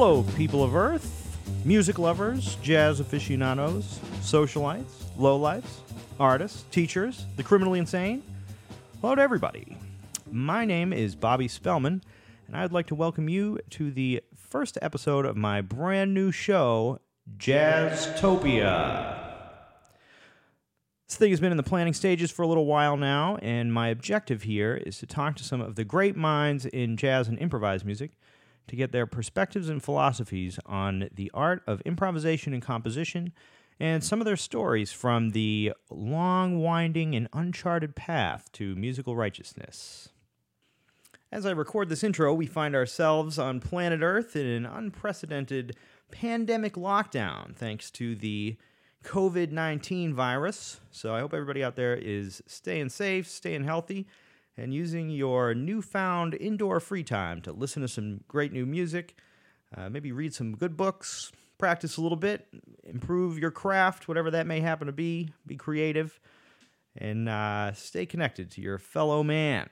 Hello, people of Earth, music lovers, jazz aficionados, socialites, lowlifes, artists, teachers, the criminally insane. Hello to everybody. My name is Bobby Spellman, and I'd like to welcome you to the first episode of my brand new show, Jazztopia. This thing has been in the planning stages for a little while now, and my objective here is to talk to some of the great minds in jazz and improvised music to get their perspectives and philosophies on the art of improvisation and composition, and some of their stories from the long, winding, and uncharted path to musical righteousness. As I record this intro, we find ourselves on planet Earth in an unprecedented pandemic lockdown thanks to the COVID 19 virus. So I hope everybody out there is staying safe, staying healthy, and using your newfound indoor free time to listen to some great new music, uh, maybe read some good books, practice a little bit, improve your craft, whatever that may happen to be, be creative, and uh, stay connected to your fellow man.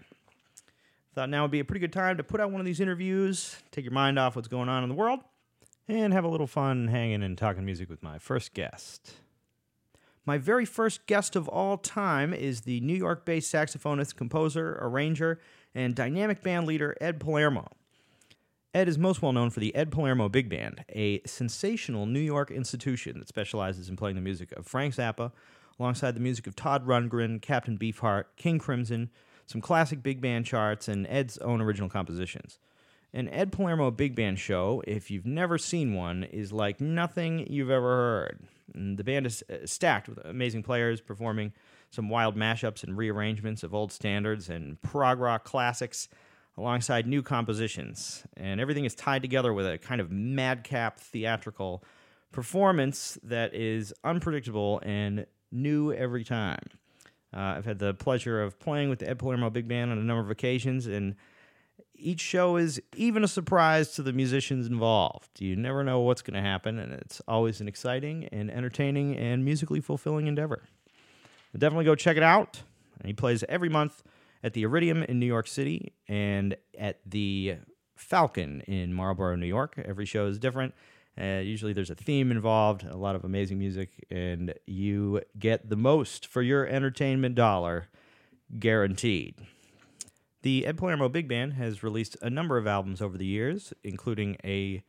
Thought now would be a pretty good time to put out one of these interviews, take your mind off what's going on in the world, and have a little fun hanging and talking music with my first guest. My very first guest of all time is the New York based saxophonist, composer, arranger, and dynamic band leader Ed Palermo. Ed is most well known for the Ed Palermo Big Band, a sensational New York institution that specializes in playing the music of Frank Zappa, alongside the music of Todd Rundgren, Captain Beefheart, King Crimson, some classic big band charts, and Ed's own original compositions. An Ed Palermo big band show, if you've never seen one, is like nothing you've ever heard. And the band is uh, stacked with amazing players performing some wild mashups and rearrangements of old standards and prog rock classics alongside new compositions. And everything is tied together with a kind of madcap theatrical performance that is unpredictable and new every time. Uh, I've had the pleasure of playing with the Ed Palermo Big Band on a number of occasions, and each show is even a surprise to the musicians involved. You never know what's going to happen, and it's always an exciting and entertaining and musically fulfilling endeavor. Definitely go check it out. He plays every month at the Iridium in New York City and at the Falcon in Marlborough, New York. Every show is different. Uh, usually there's a theme involved, a lot of amazing music, and you get the most for your entertainment dollar guaranteed. The Ed Palermo Big Band has released a number of albums over the years, including a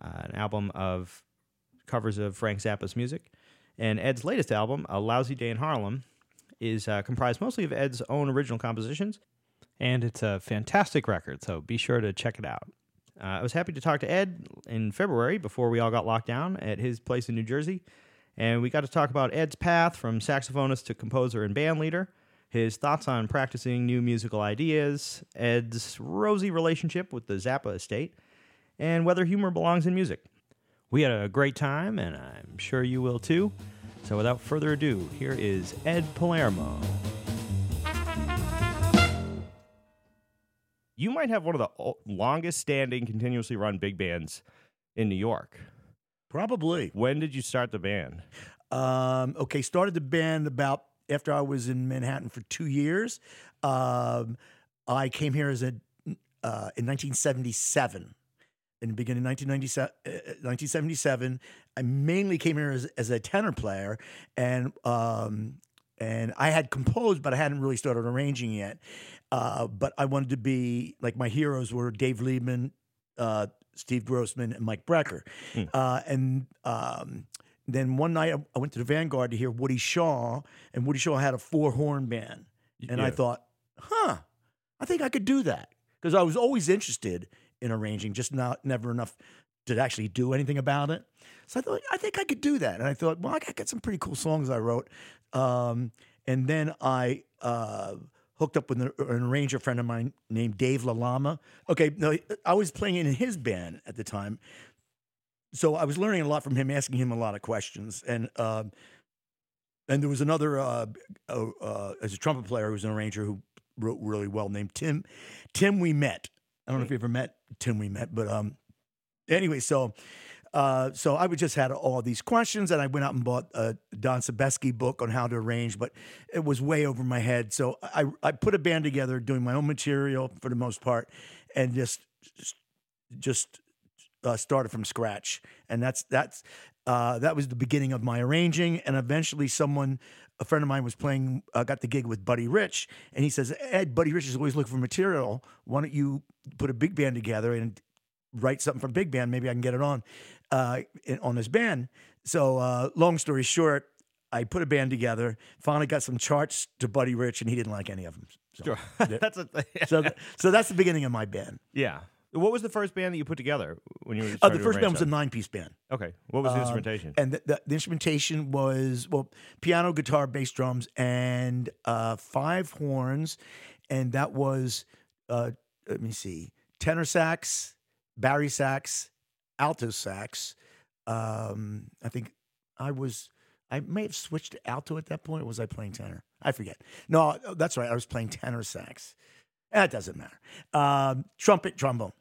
uh, an album of covers of Frank Zappa's music. And Ed's latest album, A Lousy Day in Harlem, is uh, comprised mostly of Ed's own original compositions. And it's a fantastic record, so be sure to check it out. Uh, I was happy to talk to Ed in February before we all got locked down at his place in New Jersey. And we got to talk about Ed's path from saxophonist to composer and band leader his thoughts on practicing new musical ideas, Ed's rosy relationship with the Zappa estate, and whether humor belongs in music. We had a great time, and I'm sure you will too. So without further ado, here is Ed Palermo. You might have one of the longest standing, continuously run big bands in New York. Probably. When did you start the band? Um, okay, started the band about after I was in Manhattan for two years. Um, I came here as a uh, in 1977. In the beginning of 1977, uh, I mainly came here as, as a tenor player, and um, and I had composed, but I hadn't really started arranging yet. Uh, but I wanted to be like my heroes were Dave Liebman, uh, Steve Grossman, and Mike Brecker, mm. uh, and um, then one night I went to the Vanguard to hear Woody Shaw, and Woody Shaw had a four horn band. And yeah. I thought, huh, I think I could do that. Because I was always interested in arranging, just not never enough to actually do anything about it. So I thought, I think I could do that. And I thought, well, I got some pretty cool songs I wrote. Um, and then I uh, hooked up with an, an, arranger friend of mine named Dave LaLama. Okay, no, I was playing in his band at the time so I was learning a lot from him, asking him a lot of questions, and uh, and there was another uh, uh, uh, as a trumpet player who was an arranger who wrote really well named Tim Tim Ouimette. I don't know if you ever met Tim Ouimette, but um, anyway, so. Uh, so I would just had all these questions, and I went out and bought a Don Sebesky book on how to arrange, but it was way over my head. So I I put a band together, doing my own material for the most part, and just just uh, started from scratch, and that's that's uh, that was the beginning of my arranging. And eventually, someone, a friend of mine, was playing, uh, got the gig with Buddy Rich, and he says, "Ed, Buddy Rich is always looking for material. Why don't you put a big band together and write something for big band? Maybe I can get it on uh, in, on this band." So, uh, long story short. I put a band together. Finally, got some charts to Buddy Rich, and he didn't like any of them. So, Sure. That's a so, so that's the beginning of my band. yeah. What was the first band that you put together when you were? Uh, the first band was a nine-piece band. Okay. What was the Um, instrumentation? and the, the, the instrumentation was well piano guitar bass drums and uh five horns and that was uh let me see tenor sax bari sax alto sax um i think i was i may have switched to alto at that point or was i playing tenor i forget no that's right i was playing tenor sax that doesn't matter um trumpet trombone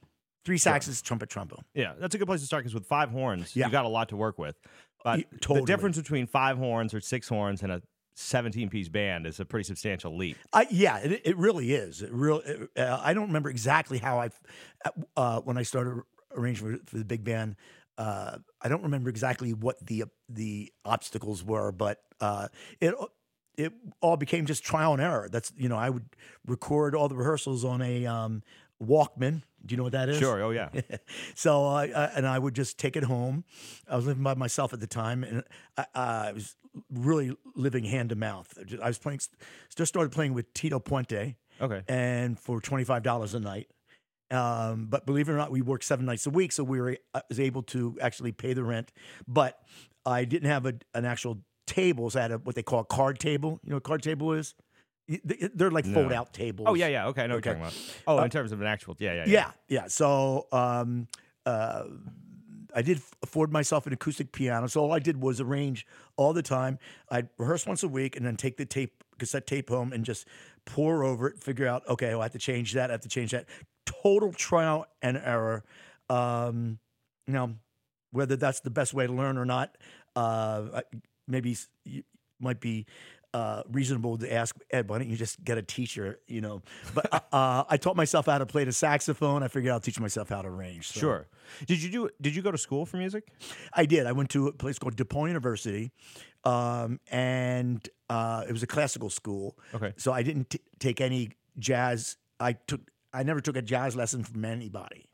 three saxes trumpet trombone Yeah, that's a good place to start because with five horns, Yeah. you got a lot to work with. But Y- totally. the difference between five horns or six horns and a 17 piece band is a pretty substantial leap. I, yeah, it, it really is. It real. it- uh, I don't remember exactly how I, uh, when I started arranging for, for the big band. Uh, I don't remember exactly what the the obstacles were, but uh, it it all became just trial and error. That's you know I would record all the rehearsals on a um, Walkman. Do you know what that is? Sure. Oh, yeah. so I, I and I would just take it home. I was living by myself at the time, and I, I was really living hand to mouth. I was playing, just started playing with Tito Puente, Okay. and for twenty five dollars a night. Um, but believe it or not, we worked seven nights a week, so we were I was able to actually pay the rent. But I didn't have a, an actual table. So I had a, what they call a card table. You know what a card table is? They're like fold out tables. Oh, yeah, yeah. Okay. I know what you're talking about. Oh, Uh, in terms of an actual. Yeah, yeah, yeah. Yeah, yeah. So um, uh, I did afford myself an acoustic piano. So all I did was arrange all the time. I'd rehearse once a week and then take the tape, cassette tape home and just pour over it, figure out, okay, oh, I have to change that, I have to change that. Total trial and error. Um, you know, whether that's the best way to learn or not, uh, maybe you might be uh, reasonable to ask Ed, why don't you just get a teacher? You know, but uh, I taught myself how to play the saxophone. I figured I'll teach myself how to arrange. So Sure. Did you do? Did you go to school for music? I did. I went to a place called DePaul University, um, and uh, it was a classical school. Okay. So I didn't t- take any jazz. I took. I never took a jazz lesson from anybody.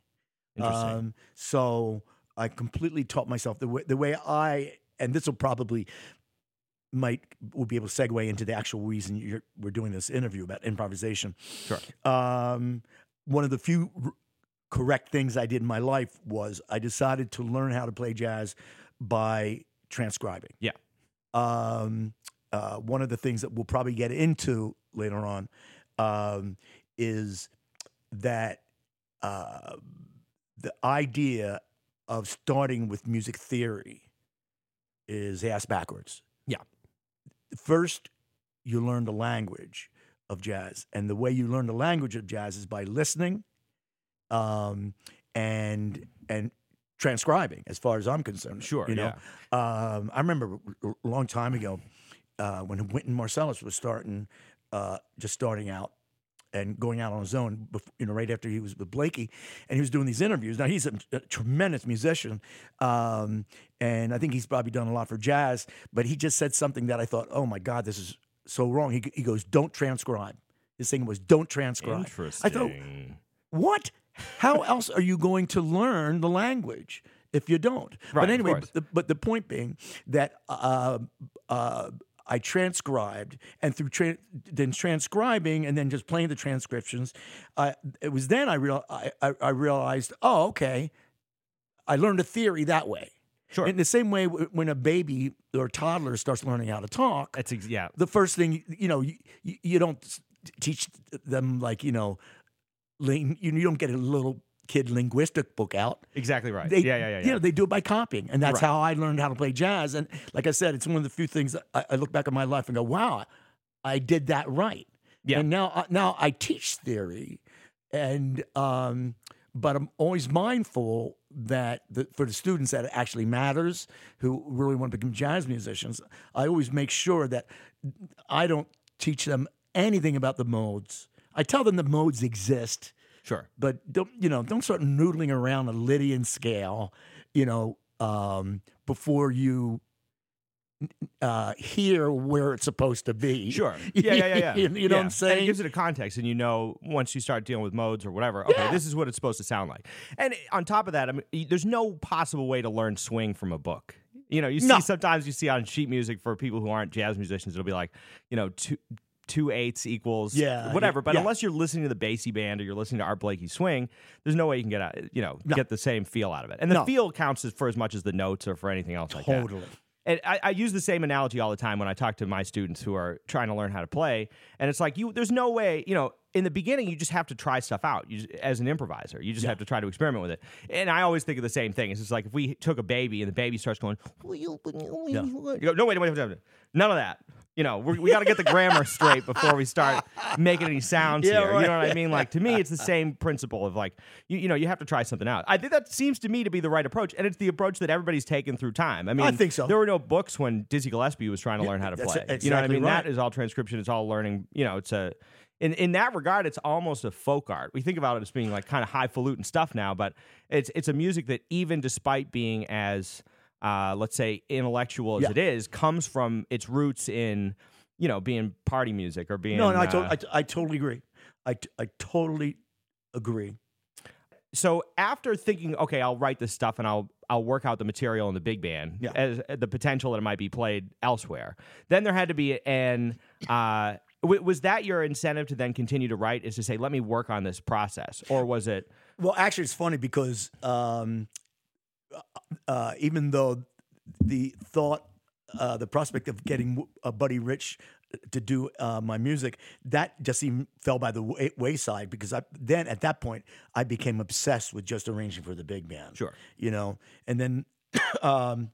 Interesting. Um, so I completely taught myself the way the way I and this will probably might will be able to segue into the actual reason you're, we're doing this interview about improvisation. Sure. Um, one of the few r- correct things I did in my life was I decided to learn how to play jazz by transcribing. Yeah. Um, uh, one of the things that we'll probably get into later on um, is that uh, the idea of starting with music theory is ass backwards. Yeah. First, you learn the language of jazz, and the way you learn the language of jazz is by listening, um, and and transcribing. As far as I'm concerned, Sure. you know. yeah. Um, I remember a long time ago uh, when Wynton Marcellus was starting, uh, just starting out and going out on his own, you know, right after he was with Blakey, and he was doing these interviews. Now he's a, a tremendous musician, um, and I think he's probably done a lot for jazz. But he just said something that I thought, oh my God, this is so wrong. He, he goes, don't transcribe. His thing was, don't transcribe. Interesting. I thought, what? How else are you going to learn the language if you don't? Right, but anyway, but the, but the point being that uh, uh, I transcribed, and through tra- then transcribing and then just playing the transcriptions, uh, it was then I, real- I, I, I realized, oh, okay, I learned a theory that way. Sure. In the same way, w- when a baby or toddler starts learning how to talk, That's ex- yeah. the first thing you know you, you, don't teach them like you know you don't get a little kid linguistic book out Exactly right. they, yeah, yeah, yeah. you yeah. know they do it by copying and that's Right. how i learned how to play jazz and like i said it's one of the few things I, I look back at my life and go wow i did that right Yeah. and now now i teach theory and um but i'm always mindful that the, for the students that it actually matters who really want to become jazz musicians i always make sure that i don't teach them anything about the modes i tell them the modes exist Sure. but don't you know? Don't start noodling around a Lydian scale, you know, um, before you uh, hear where it's supposed to be. Sure. Yeah, yeah, yeah. yeah. you, you know Yeah. what I'm saying? And it gives it a context, and you know once you start dealing with modes or whatever, okay, Yeah. this is what it's supposed to sound like. And on top of that, I mean, there's no possible way to learn swing from a book. You know, you see No. sometimes you see on sheet music for people who aren't jazz musicians, it'll be like, you know, two two eighths equals Yeah, whatever. But yeah. unless you're listening to the Basie band or you're listening to Art Blakey swing, there's no way you can get out, you know, get the same feel out of it. And the No. feel counts as, for as much as the notes or for anything else like that. totally. And I, I use the same analogy all the time when I talk to my students who are trying to learn how to play. And it's like you, there's no way, you know, in the beginning you just have to try stuff out you, as an improviser. You just have to try to experiment with it. And I always think of the same thing. It's just like if we took a baby and the baby starts going, you go, no wait, wait, wait, wait, wait. none of that. You know, we got to get the grammar straight before we start making any sounds Yeah, here. right. You know what I mean? Like to me, it's the same principle of like you, you know you have to try something out. I think that seems to me to be the right approach, and it's the approach that everybody's taken through time. I mean, I think so. There were no books when Dizzy Gillespie was trying to learn how to play. exactly you know what I mean? right. That is all transcription. It's all learning. You know, it's a in in that regard, it's almost a folk art. We think about it as being like kind of highfalutin stuff now, but it's it's a music that even despite being as uh, let's say intellectual as Yeah. it is, comes from its roots in you know being party music or being No, no, I, uh, to- I, t- I totally agree. I, t- I totally agree. so after thinking, okay, I'll write this stuff and I'll I'll work out the material in the big band Yeah. as the potential that it might be played elsewhere. Then there had to be an uh, w- was that your incentive to then continue to write? Is to say, let me work on this process, or was it? Well, actually, it's funny because um, uh, even though the thought, uh, the prospect of getting uh, Buddy Rich to do uh, my music, that just even fell by the way- wayside because I, then at that point I became obsessed with just arranging for the big band. Sure. you know, and then. um,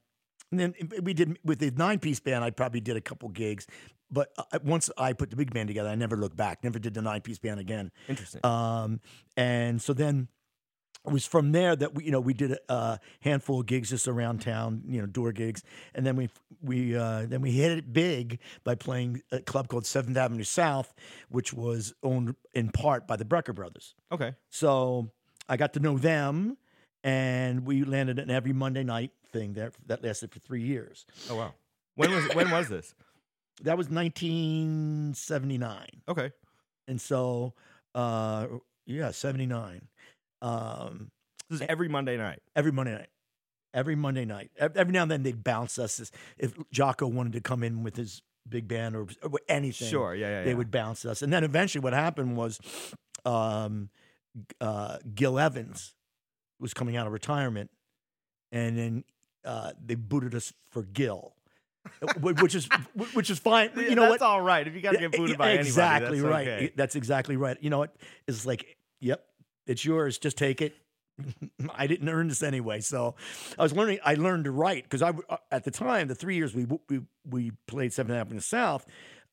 and then we did with the nine piece band. I probably did a couple gigs, but uh, once I put the big band together, I never looked back. Never did the nine piece band again. Interesting. Um, and so then it was from there that we, you know, we did a, handful of gigs just around town, you know, door gigs, and then we we uh, then we hit it big by playing a club called Seventh Avenue South, which was owned in part by the Brecker brothers. okay. So I got to know them, and we landed an every Monday night thing that that lasted for three years. Oh wow. When was when was this? That was 1979. Okay. And so, uh, yeah, 79. Um, This is every Monday night. every Monday night. Every Monday night. Every now and then they'd bounce us. If Jaco wanted to come in with his big band or, or anything, Sure. Yeah. Yeah. they yeah. would bounce us. And then eventually what happened was um, uh, Gil Evans was coming out of retirement. And then uh, they booted us for Gil, which is which is fine. Yeah, You know that's what? all right. If you got to get booted by anybody, exactly that's right. okay. That's exactly right. You know what? It's like, yep, it's yours. Just take it. I didn't earn this anyway, so I was learning. I learned to write because I uh, at the time the three years we we we played Seven the South.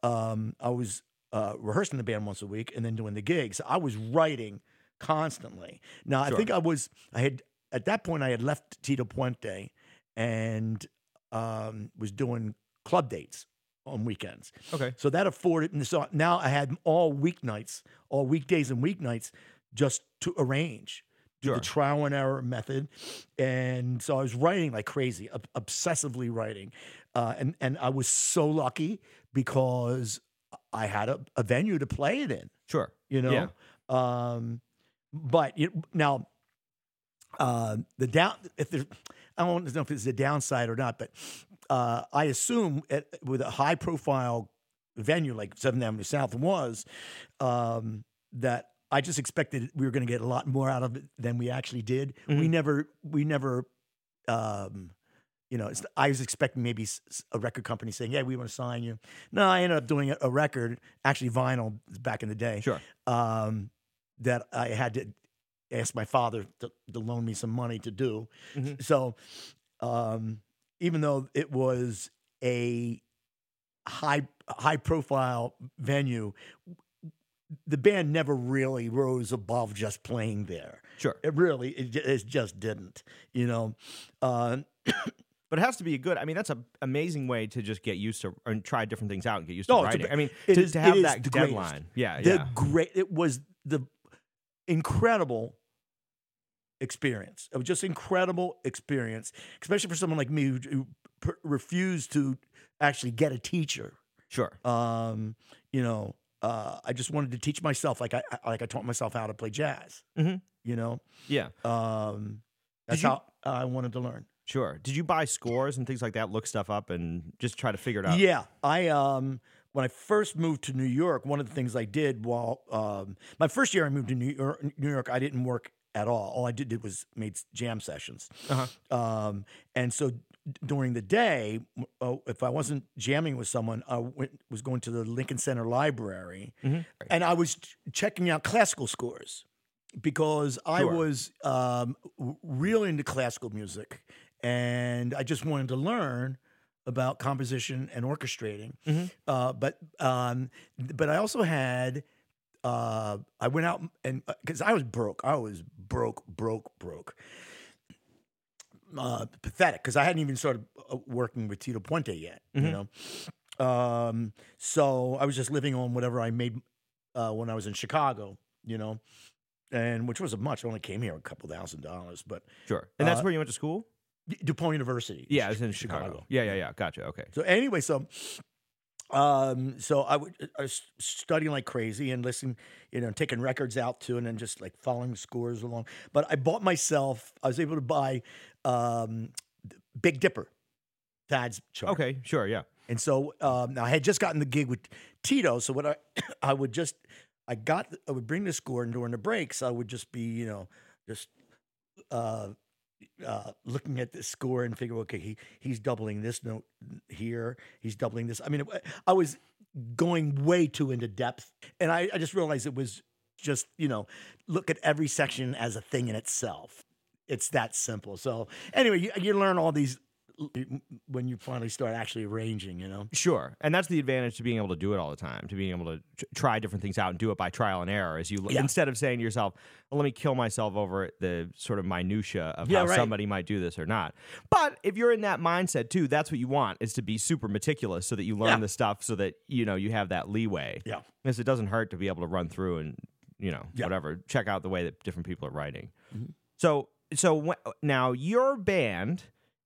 Um, I was uh, rehearsing the band once a week and then doing the gigs. I was writing constantly. Now I think I was I had at that point I had left Tito Puente and um, was doing club dates on weekends. Okay. So that afforded, and so now I had all weeknights, all weekdays and weeknights just to arrange. Do Sure. the trial and error method, and so I was writing like crazy, ob- obsessively writing, uh, and and I was so lucky because I had a, a venue to play it in Sure. you know. Yeah. Um, but now, uh, the down if there's, I don't know if it's a downside or not, but uh, I assume at, with a high profile venue like Seventh Avenue South was um, that. I just expected we were going to get a lot more out of it than we actually did. We Mhm. never, we never, um, you know, it's, I was expecting maybe a record company saying, "Yeah, we want to sign you." No, I ended up doing a, record, actually vinyl, back in the day Sure. um, that I had to ask my father to, to loan me some money to do. Mhm. So, um, even though it was a high high profile venue, the band never really rose above just playing there. Sure. It really it, it just didn't. You know, uh, But it has to be a good. I mean, that's an amazing way to just get used to and try different things out and get used to Oh, it's a writing. bit- I mean, to, is- to have that the greatest. deadline. Yeah. the yeah. great it was the incredible experience. It was just incredible experience, especially for someone like me who, who per- refused to actually get a teacher. Sure. Um, you know, uh, I just wanted to teach myself, like I like I taught myself how to play jazz. Mhm. You know, Yeah. um, that's you- how I wanted to learn. Sure. Did you buy scores and things like that? Look stuff up and just try to figure it out. Yeah, I um when I first moved to New York, one of the things I did while um my first year I moved to New York, New York, I didn't work at all. All I did, did was made jam sessions. Uh-huh. Um, and so during the day, oh, if I wasn't jamming with someone, I went, was going to the Lincoln Center Library, Mhm. and I was ch- checking out classical scores because I was um, real into classical music, and I just wanted to learn about composition and orchestrating. Mhm. Uh, but um, but I also had uh, I went out and because I was broke, I was broke, broke, broke. Uh, pathetic because I hadn't even started uh, working with Tito Puente yet, you Mhm. know. Um, so I was just living on whatever I made uh, when I was in Chicago, you know, and which wasn't much. I only came here a couple thousand dollars, but Sure. And that's Uh, where you went to school? DePaul University. Yeah, it's in Chicago. Yeah, yeah, yeah. Gotcha. Okay. So anyway, so um, so I would I was studying like crazy and listening, you know, taking records out too, and then just like following scores along. But I bought myself. I was able to buy um, Big Dipper, Thad's chart. Okay. Sure. Yeah. And so um, I had just gotten the gig with Tito. So what I I would just I got I would bring the score and during the breaks I would just be you know just uh, uh, looking at the score and figure okay he he's doubling this note here he's doubling this. I mean I was going way too into depth and I, I just realized it was just you know look at every section as a thing in itself. It's that simple. So anyway, you, you learn all these when you finally start actually arranging, you know. Sure. And that's the advantage to being able to do it all the time, to being able to tr- try different things out and do it by trial and error. Is you Yeah. instead of saying to yourself, well, "Let me kill myself over the sort of minutia of Yeah, how right. somebody might do this or not." But if you're in that mindset too, that's what you want is to be super meticulous so that you learn Yeah. the stuff so that you know you have that leeway. Yeah. Because it doesn't hurt to be able to run through and you know whatever check out the way that different people are writing. Mhm. So so wh- now your band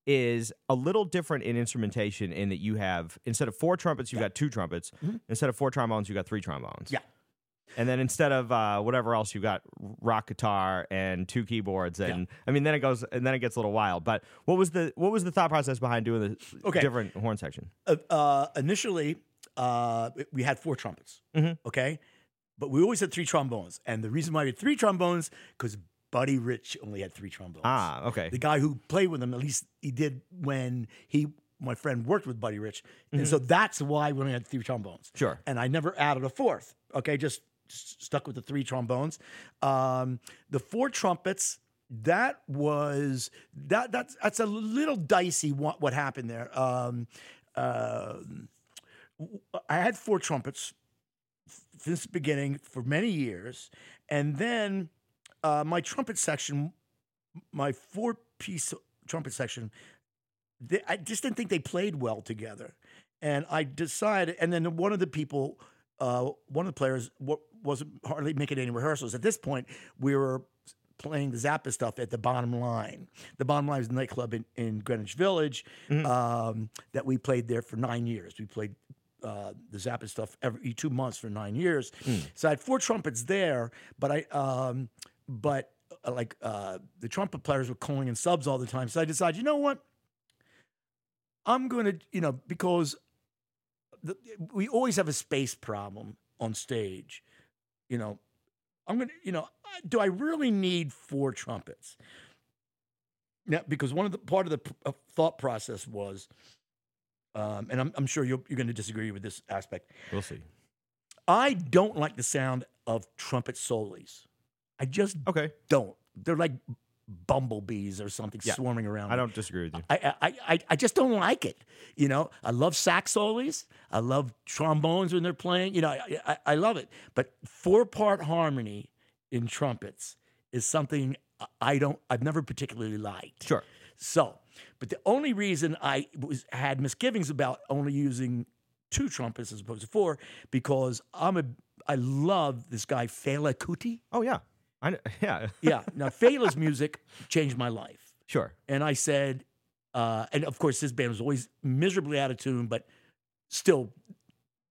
is a little different in instrumentation in that you have instead of four trumpets you've Yeah. got two trumpets Mhm. instead of four trombones you've got three trombones Yeah. and then instead of uh, whatever else you've got rock guitar and two keyboards and i mean then it goes and then it gets a little wild but what was the what was the thought process behind doing the Okay. different horn section Uh, uh, initially, uh, we had four trumpets. Mhm. Okay, but we always had three trombones, and the reason why we had three trombones because Buddy Rich only had three trombones. ah okay the guy who played with him, at least he did when he, my friend, worked with Buddy Rich, and so that's why we only had three trombones. sure and I never added a fourth. Okay, just stuck with the three trombones. Um, the four trumpets. That was that. That's that's a little dicey. What what happened there? Um, uh, I had four trumpets since the beginning for many years, and then uh, my trumpet section, my four piece trumpet section, they, I just didn't think they played well together and I decided. And then one of the people, uh, one of the players, wa- wasn't hardly making any rehearsals. At this point, we were playing the Zappa stuff at the Bottom Line. The Bottom Line is a nightclub in, in Greenwich Village Mhm. um, that we played there for nine years. We played. Uh, the Zappa stuff every two months for nine years, Mm. so I had four trumpets there. But I, um, but uh, like uh, the trumpet players were calling in subs all the time. So I decided, you know what? I'm going to, you know, because the, we always have a space problem on stage. You know, I'm going to, you know, do I really need four trumpets? Yeah, because one of the part of the uh, thought process was, um, and I'm, I'm sure you're, you're going to disagree with this aspect. we'll see I don't like the sound of trumpet solos. I just okay don't. They're like bumblebees or something Yeah. swarming around. i don't disagree with you I, I, I, I just don't like it. You know, I love sax solos. I love trombones when they're playing. You know, I, I, I love it. But four part harmony in trumpets is something I don't, I've never particularly liked. sure So, but the only reason I was had misgivings about only using two trumpets as opposed to four because I'm a, I love this guy Fela Kuti. oh yeah I yeah, Yeah. Now Fela's music changed my life. sure. And I said, uh, and of course, this band was always miserably out of tune, but still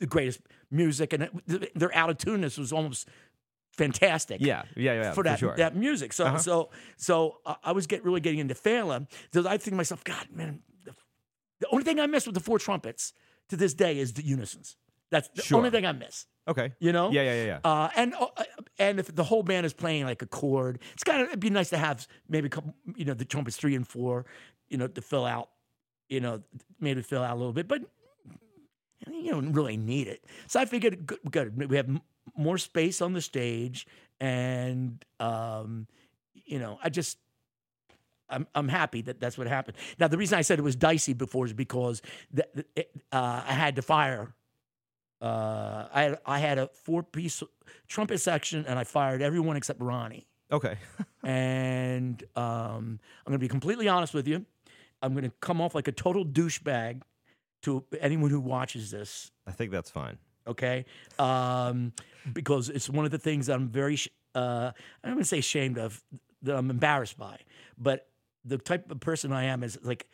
the greatest music. And it, their out of tuneness was almost fantastic. Yeah, yeah, yeah, for that sure. that music. So Uh-huh. so so uh, I was get really getting into Fela. So I think to myself, God, man, the, the only thing I miss with the four trumpets to this day is the unisons. That's the Sure. only thing I miss. Okay. You know? Yeah, yeah, yeah, yeah. Uh, and uh, and if the whole band is playing like a chord, it's kind of it'd be nice to have maybe a couple, you know, the trumpets three and four, you know, to fill out, you know, maybe fill out a little bit, but you don't really need it. So I figured, good, good. we have m- more space on the stage, and um, you know, I just. I'm, I'm happy that that's what happened. Now, the reason I said it was dicey before is because the- it, uh, I had to fire uh, I had, I had a four piece trumpet section and I fired everyone except Ronnie. Okay. And um, I'm going to be completely honest with you. I'm going to come off like a total douchebag to anyone who watches this. I think that's fine. Okay, um, because it's one of the things I'm very sh- uh, I don't want to say ashamed of that I'm embarrassed by, but the type of person I am is like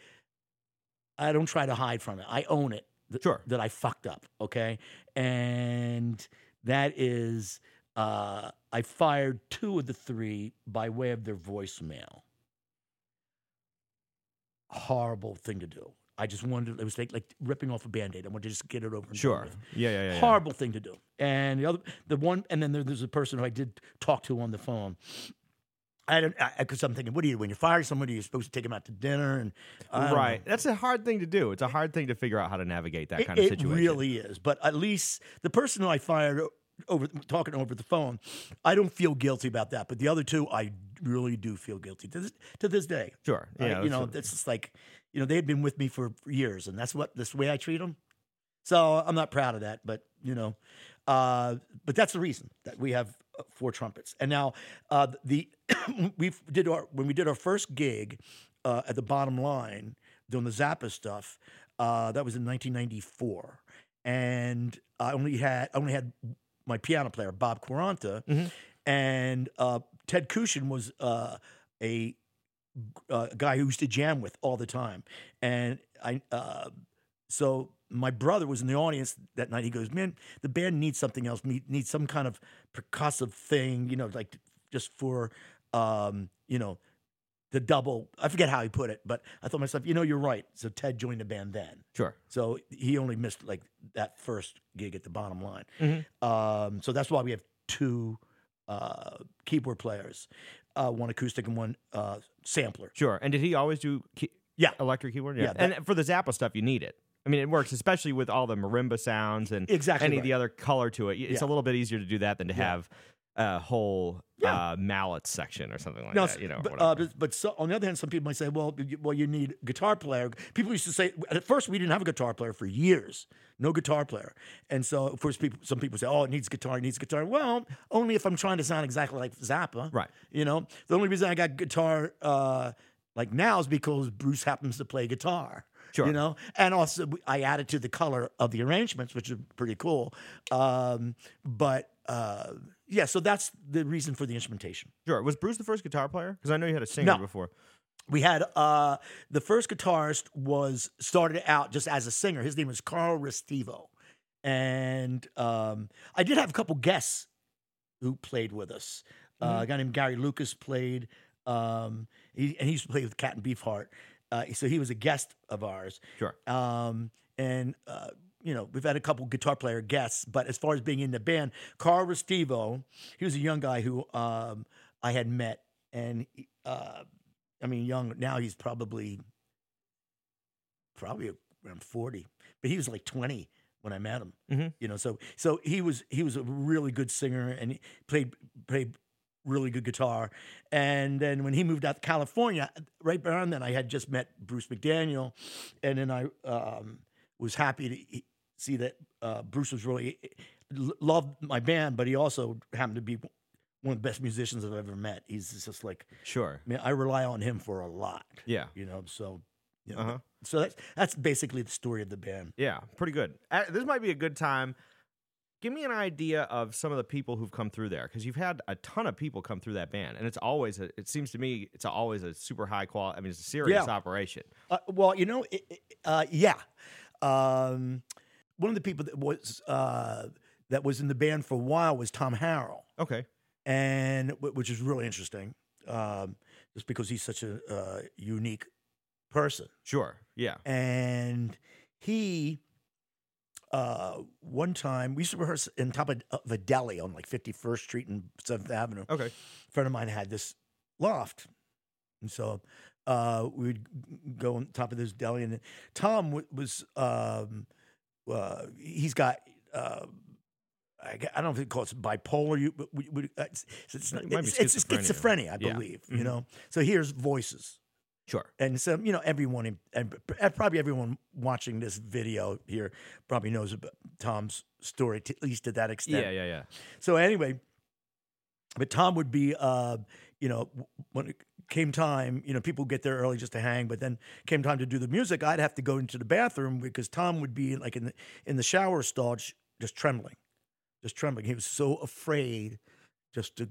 I don't try to hide from it. I own it th- Sure. that I fucked up. Okay. And that is, uh, I fired two of the three by way of their voicemail. Horrible thing to do. I just wanted, it was like, like ripping off a band aid. I wanted to just get it over and Sure. Yeah, yeah, yeah. yeah. Horrible thing to do. And the other, the one, and then there, there's a person who I did talk to on the phone. I don't, because I'm thinking, what do you, when you fire somebody, you're supposed to take them out to dinner and I. Right. That's a hard thing to do. It's a hard thing to figure out how to navigate that It- kind of situation. it really is. But at least the person who I fired over talking over the phone, I don't feel guilty about that. But the other two, I really do feel guilty to this to this day. Sure. Yeah. you know, it's just like, you know, they had been with me for years, and that's what this way I treat them. So I'm not proud of that, but you know, uh, but that's the reason that we have uh, four trumpets. And now uh, the we did our when we did our first gig uh, at the bottom line doing the Zappa stuff. Uh, that was in 1994, and I only had I only had my piano player Bob Quaranta, Mhm. and uh, Ted Kooshian was uh, a uh, guy who used to jam with all the time, and I uh, so my brother was in the audience that night. He goes, "Man, the band needs something else. Need needs some kind of percussive thing, you know, like just for um, you know." The double, I forget how he put it, but I thought myself, you know, you're right. So Ted joined the band then. sure. So he only missed like that first gig at the bottom line. Mhm. Um, so that's why we have two uh, keyboard players, uh, one acoustic and one uh, sampler. Sure. And did he always do key- Yeah. electric keyboard? Yeah, and for the Zappa stuff, you need it. I mean, it works, especially with all the marimba sounds and Exactly any of the other color to it. It's Yeah. a little bit easier to do that than to Yeah. have a whole Yeah. uh, mallet section or something like No, that. You know, but, uh, but, but so, on the other hand, some people might say, well, you, well, you need a guitar player. People used to say at first we didn't have a guitar player for years, no guitar player, and so of course people, some people say, oh, it needs guitar, it needs guitar. Well, only if I'm trying to sound exactly like Zappa, Right. You know, the only reason I got guitar uh, like now is because Bruce happens to play guitar. Sure. You know, and also I added to the color of the arrangements, which is pretty cool. Um, but uh, yeah, so that's the reason for the instrumentation. sure. Was Bruce the first guitar player? Because I know you had a singer No. before. we had uh the first guitarist was started out just as a singer his name was carl restivo and um i did have a couple guests who played with us uh, a guy named gary lucas played um he, and he used to play with Captain Beefheart uh, so he was a guest of ours Sure. um, and uh, you know we've had a couple guitar player guests, but as far as being in the band, Carl Restivo, he was a young guy who um, I had met, and uh, I mean young now he's probably probably around forty, but he was like twenty when I met him. Mhm. You know, so so he was he was a really good singer and he played played really good guitar. And then when he moved out to California, right around then, I had just met Bruce McDaniel, and then I um, was happy to see that uh, Bruce was really loved my band, but he also happened to be one of the best musicians I've ever met. He's just like, Sure. I mean, I rely on him for a lot. Yeah. You know, so you know, Uh-huh. so that's that's basically the story of the band. Yeah, pretty good. This might be a good time give me an idea of some of the people who've come through there because you've had a ton of people come through that band, and it's always a. It seems to me it's always a super high quality. I mean, it's a serious Yeah. operation. Uh, well, you know, it, it- uh, yeah. Um, one of the people that was uh, that was in the band for a while was Tom Harrell, Okay. and which is really interesting, um, just because he's such a uh, unique person. Sure. Yeah. and he uh one time we used to rehearse in top of, of a deli on like 51st street and 7th avenue Okay. a friend of mine had this loft and so uh we would go on top of this deli and tom w- was um uh he's got uh I I don't know if they call it bipolar. You, but we, we, uh, it's, it's, It might be it's, it's schizophrenia. schizophrenia, I Yeah. believe. Mhm. You know, so here's voices Sure. and so you know everyone and probably everyone watching this video here probably knows about Tom's story to, at least to that extent. Yeah. Yeah. Yeah. So anyway, but Tom would be, uh, you know, when it came time, you know, people get there early just to hang, but then came time to do the music, I'd have to go into the bathroom because Tom would be like in the in the shower stall, just trembling, just trembling. He was so afraid just to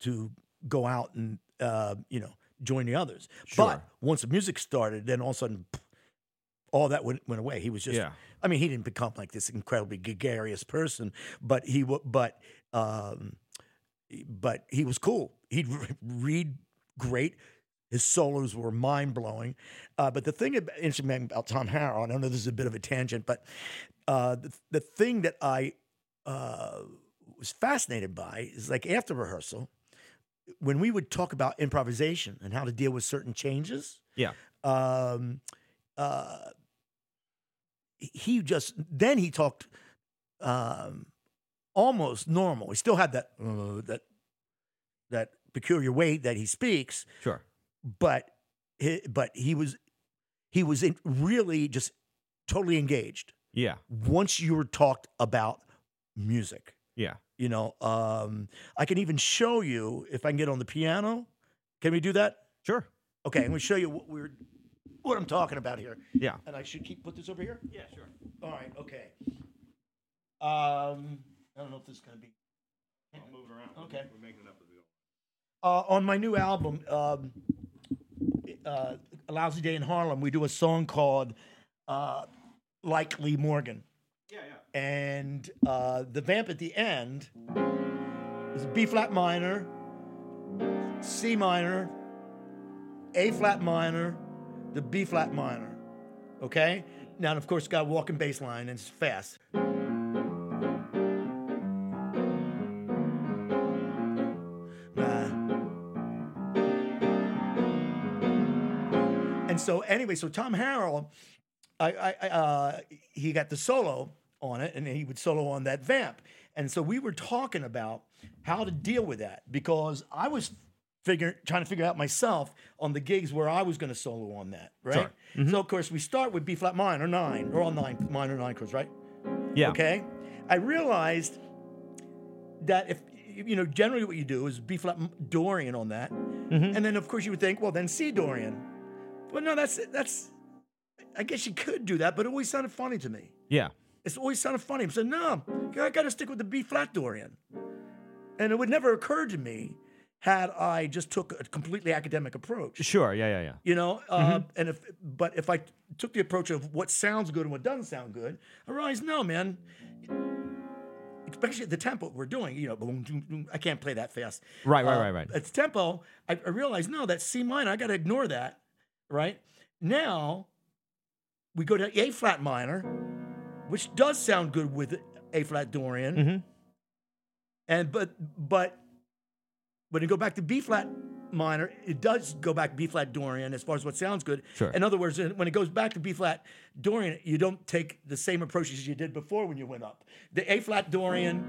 to go out and uh, you know join the others. Sure. But once the music started, then all of a sudden. All that went, went away. He was just Yeah. I mean, he didn't become like this incredibly gregarious person, but he, but, um, but he was cool. He'd read great. His solos were mind blowing. Uh, but the thing about, interesting about Tom Harrell, and I know this is a bit of a tangent, but uh, the the thing that I uh, was fascinated by is like after rehearsal, when we would talk about improvisation and how to deal with certain changes Yeah. um, uh, he just then he talked um, almost normal. He still had that uh, that that peculiar way that he speaks, Sure. but he, but he was he was in, really just totally engaged Yeah. once you were talked about music. Yeah. You know, um, I can even show you if I can get on the piano. Can we do that? Sure. Okay, I'm going to show you what we're what I'm talking about here. Yeah. And I should keep put this over here. Yeah. Sure. All right. Okay. Um, I don't know if this is going to be I'll move around. Okay. We're making it up as we go. uh, on my new album, um, uh, "A Lousy Day in Harlem." We do a song called uh, "Like Lee Morgan," Yeah. Yeah. And uh, the vamp at the end is B flat minor, C minor, A flat minor, the B flat minor. Okay. Now, of course, got walking bass line and it's fast. And so, anyway, so Tom Harrell, I, I, uh, he got the solo on it, and he would solo on that vamp. And so we were talking about how to deal with that because I was figuring, trying to figure out myself on the gigs where I was going to solo on that, right? So of course we start with B flat minor nine, or all nine minor nine chords, right? Yeah. Okay. I realized that if you know generally what you do is B flat Dorian on that, Mm-hmm. and then of course you would think, well, then C Dorian. But no, that's that's. I guess you could do that, but it always sounded funny to me. Yeah. It's always sounded funny. I said, no, I got to stick with the B flat Dorian. And it would never occur to me had I just took a completely academic approach. Sure. Yeah. Yeah. Yeah. You know, uh, and if but if I took the approach of what sounds good and what doesn't sound good, I realized no, man. Especially the tempo we're doing, you know, I can't play that fast. Right, right, Uh, right, right. At the tempo, I, I realized no, that's C minor. I got to ignore that, right? Now we go to A flat minor, which does sound good with A flat Dorian, Mhm. and but but when you go back to B flat minor, it does go back B flat Dorian as far as what sounds good. Sure. In other words, when it goes back to B flat Dorian, you don't take the same approach as you did before when you went up. The A flat Dorian,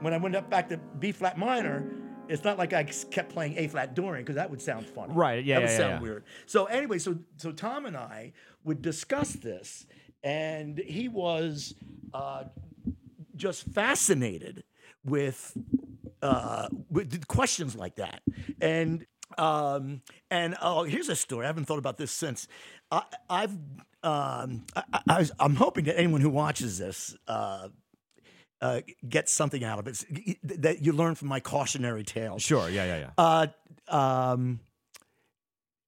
when I went up back to B flat minor, it's not like I kept playing A flat Dorian because that would sound funny. Right, yeah, That would yeah, sound yeah. weird. So anyway, so so Tom and I would discuss this, and he was uh, just fascinated with uh, with questions like that. And um, and oh, here's a story. I haven't thought about this since. I, I've um, I, I, I was, I'm hoping that anyone who watches this. Uh, uh, get something out of it that you learn from my cautionary tale. Sure. Yeah. Yeah. Yeah. Uh, um,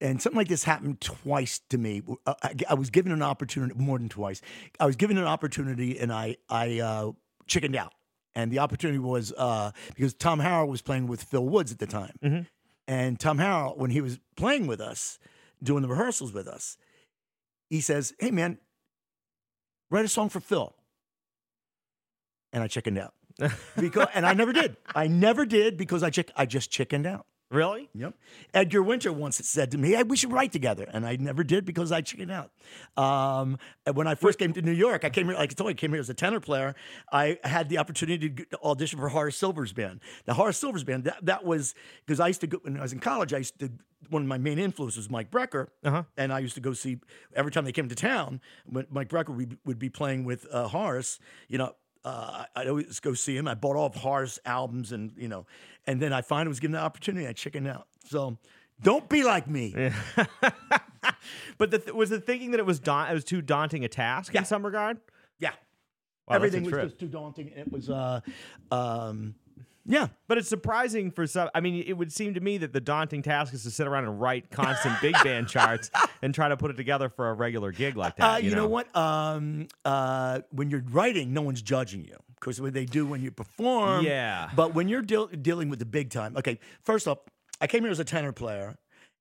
and something like this happened twice to me. Uh, I, I was given an opportunity, more than twice. I was given an opportunity, and I I uh, chickened out. And the opportunity was uh, because Tom Harrell was playing with Phil Woods at the time, Mhm. and Tom Harrell, when he was playing with us, doing the rehearsals with us, he says, "Hey man, write a song for Phil." And I chickened out because, and I never did. I never did because I chick, I just chickened out. Really? Yep. Edgar Winter once said to me, "Hey, we should write together," and I never did because I chickened out. Um, when I first came to New York, I came here. Like I told you, I came here as a tenor player. I had the opportunity to audition for Horace Silver's band. The Horace Silver's band that, that was because I used to go when I was in college. I used to one of my main influences was Mike Brecker, Uh huh. and I used to go see every time they came to town. When Mike Brecker would, would be playing with uh, Horace, you know, uh, I'd always go see him. I bought all of Horace albums, and you know, and then I finally was given the opportunity. I chickened out. So don't be like me. but the th- was the thinking that it was da- it was too daunting a task Yeah. in some regard. Yeah, Wow, everything was just too daunting. It was, uh, um, yeah. But it's surprising for some. I mean, it would seem to me that the daunting task is to sit around and write constant big band charts and try to put it together for a regular gig like that. Uh, you, know? what? Um, uh, when you're writing, no one's judging you because what they do when you perform. Yeah. But when you're deal dealing with the big time, okay. First off, I came here as a tenor player,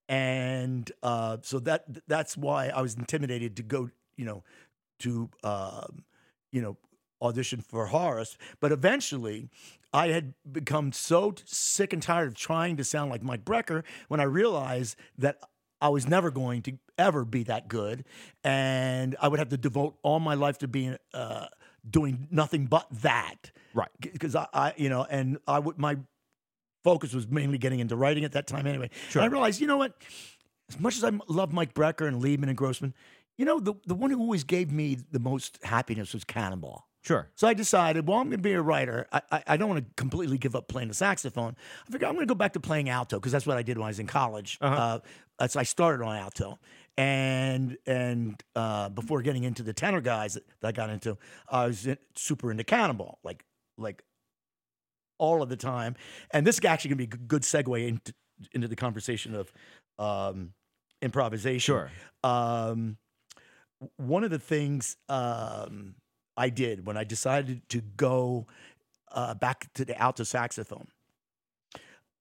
and uh, so that that's why I was intimidated to go. You know, to um, you know audition for Horace. But eventually, I had become so sick and tired of trying to sound like Mike Brecker when I realized that I was never going to ever be that good, and I would have to devote all my life to being uh, doing nothing but that. Right. Because I, I, you know, and I would my focus was mainly getting into writing at that time anyway. Sure. And I realized, you know what? As much as I love Mike Brecker and Liebman and Grossman, you know, the, the one who always gave me the most happiness was Cannonball. Sure. So I decided, well, I'm going to be a writer. I, I, I don't want to completely give up playing the saxophone. I figured I'm going to go back to playing alto because that's what I did when I was in college. Uh-huh. Uh, that's I started on alto, and and uh, before getting into the tenor guys that, that I got into, I was in, super into Cannonball, like like all of the time. And this is actually going to be a good segue into into the conversation of um, improvisation. Sure. Um, one of the things um, I did when I decided to go uh, back to the alto saxophone,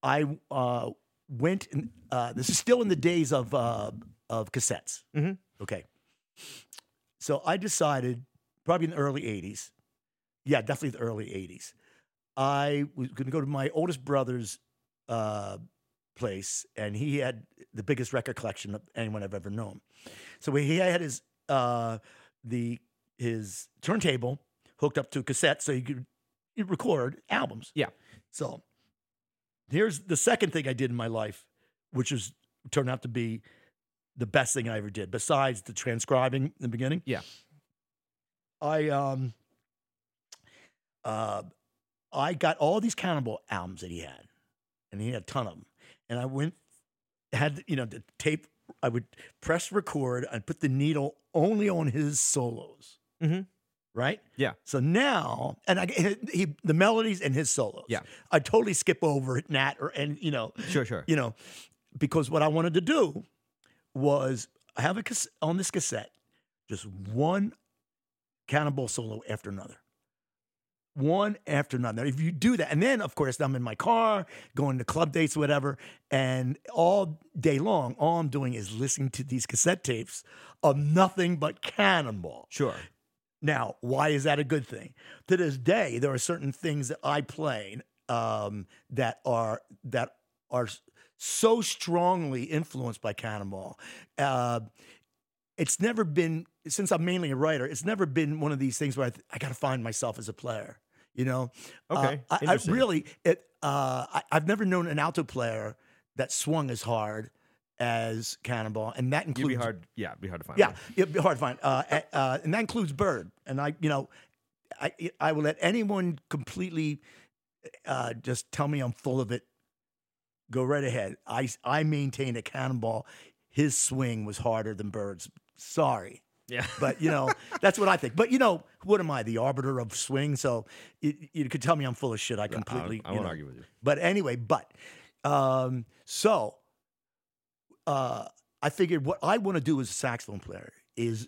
I uh, went. In, uh, this is still in the days of uh, of cassettes. Mhm. Okay, so I decided, probably in the early '80s, yeah, definitely the early '80s. I was going to go to my oldest brother's uh, place, and he had the biggest record collection of anyone I've ever known. So he had his uh, the his turntable hooked up to a cassette, so you could record albums. Yeah. So here's the second thing I did in my life, which was turned out to be the best thing I ever did, besides the transcribing in the beginning. Yeah. I um uh I got all these Cannonball albums that he had, and he had a ton of them. And I went had you know the tape. I would press record and put the needle only on his solos. Mhm. Right. Yeah. So now, and I he the melodies and his solos. Yeah. I totally skip over Nat or and you know Sure. Sure. you know, because what I wanted to do was have a cas- on this cassette just one cannonball solo after another. One after another. If you do that, and then of course I'm in my car, going to club dates, whatever, and all day long, all I'm doing is listening to these cassette tapes of nothing but cannonball. Sure. Now, why is that a good thing? To this day, there are certain things that I play um, that are that are so strongly influenced by Cannonball. Uh, it's never been since I'm mainly a writer. It's never been one of these things where I, th- I got to find myself as a player. You know, Uh, Okay, I, I really it. Uh, I, I've never known an alto player that swung as hard as Cannonball, and that It'd includes be hard. Yeah, it'd be hard to find. yeah, one. it'd be hard to find, uh, uh, and that includes Bird. And I, you know, I I will let anyone completely uh, just tell me I'm full of it. Go right ahead. I I maintain a Cannonball. His swing was harder than Bird's. Sorry, Yeah. But you know, that's what I think. But you know, what am I, the arbiter of swing? So you, you could tell me I'm full of shit. I completely. I you won't know. argue with you. But anyway, but um, so uh, I figured what I want to do as a saxophone player is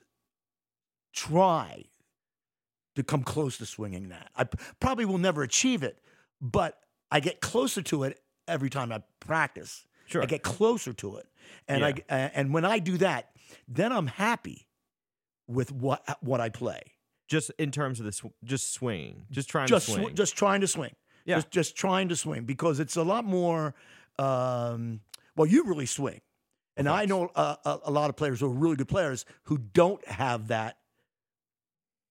try to come close to swinging that. I p- probably will never achieve it, but I get closer to it every time I practice. Sure. I get closer to it, and I a- and when I do that, then I'm happy with what what I play. Just in terms of the sw- just swinging, just trying just to sw- swing. just trying to swing. Yeah. Just, just trying to swing because it's a lot more. Um, well, you really swing, and I know uh, a, a lot of players who are really good players who don't have that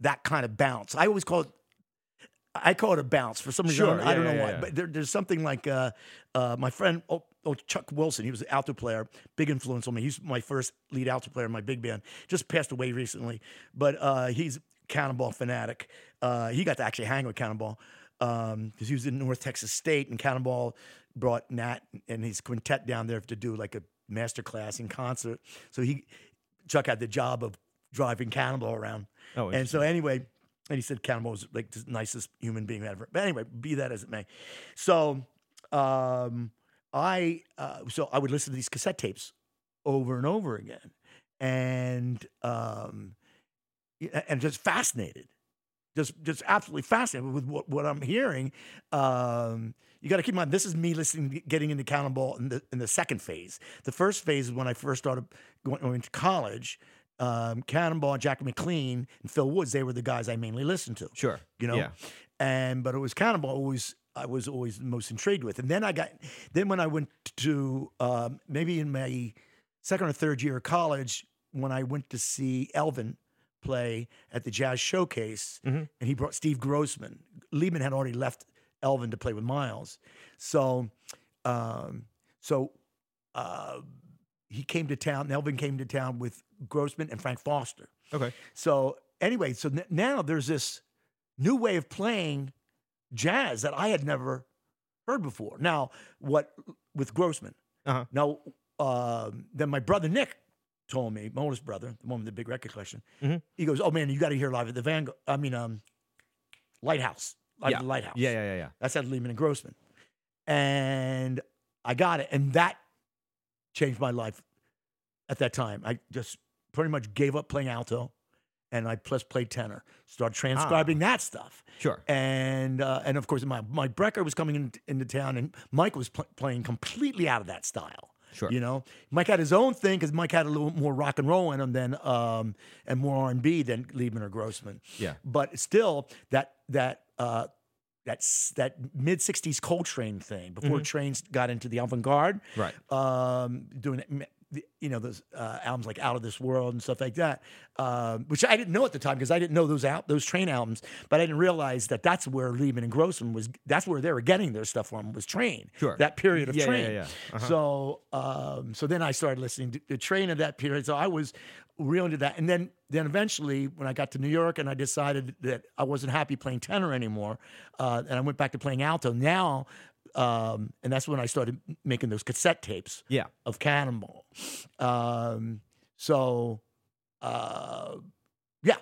that kind of bounce. I always call it. I call it a bounce for some reason. I don't, I don't know yeah, why, yeah. but there, there's something like uh, uh, my friend oh, oh, Chuck Wilson. He was an alto player, big influence on me. He's my first lead alto player in my big band. Just passed away recently, but uh, he's a Cannonball fanatic. Uh, he got to actually hang with Cannonball because he was in North Texas State, and Cannonball brought Nat and his quintet down there to do like a master class in concert. So he Chuck had the job of driving Cannonball around. Oh, and so anyway, and he said Cannonball was like the nicest human being ever. But anyway, be that as it may. So um, I uh, so I would listen to these cassette tapes over and over again, and um, and just fascinated, just just absolutely fascinated with what, what I'm hearing. Um, you got to keep in mind this is me listening, getting into Cannonball in the in the second phase. The first phase is when I first started going, going to college. Um, Cannonball, Jack McLean, and Phil Woods, they were the guys I mainly listened to sure. you know. Yeah. And but it was Cannonball always I was always most intrigued with. And then I got then when I went to um, maybe in my second or third year of college when I went to see Elvin play at the Jazz Showcase, Mhm. and he brought Steve Grossman. Liebman had already left Elvin to play with Miles, so um, so. Uh, he came to town. Elvin came to town with Grossman and Frank Foster. Okay. So anyway, so n- now there's this new way of playing jazz that I had never heard before. Now, what with Grossman? Uh-huh. Now, um, then my brother Nick told me, my oldest brother, the one with the big record collection. Mhm. He goes, "Oh man, you got to hear live at the Vanguard. I mean, um, Lighthouse, live Yeah. at the Lighthouse. Yeah, yeah, yeah, yeah. That's at Liebman and Grossman. And I got it. And that changed my life at that time. I just pretty much gave up playing alto and I plus played tenor. Started transcribing that stuff. Sure. And uh, and of course, my, my Brecker was coming in, into town and Mike was pl- playing completely out of that style. Sure. You know, Mike had his own thing because Mike had a little more rock and roll in him than um, and more R and B than Liebman or Grossman Yeah. but still that that uh that's that mid 60s Coltrane thing before trains got into the avant-garde Right. um doing it, the- you know those uh, albums like out of this world and stuff like that um, which i didn't know at the time because i didn't know those out those Trane albums but i didn't realize that that's where liebman and grossman was that's where they were getting their stuff from was Trane Sure. that period of yeah, Trane yeah, yeah. Uh-huh. so um, so then I started listening to the Trane of that period. So I was real into that. And then then eventually when I got to New York and I decided that I wasn't happy playing tenor anymore, uh, and I went back to playing alto. Now um, and that's when I started making those cassette tapes Yeah. of Cannonball. Um, so uh, yeah.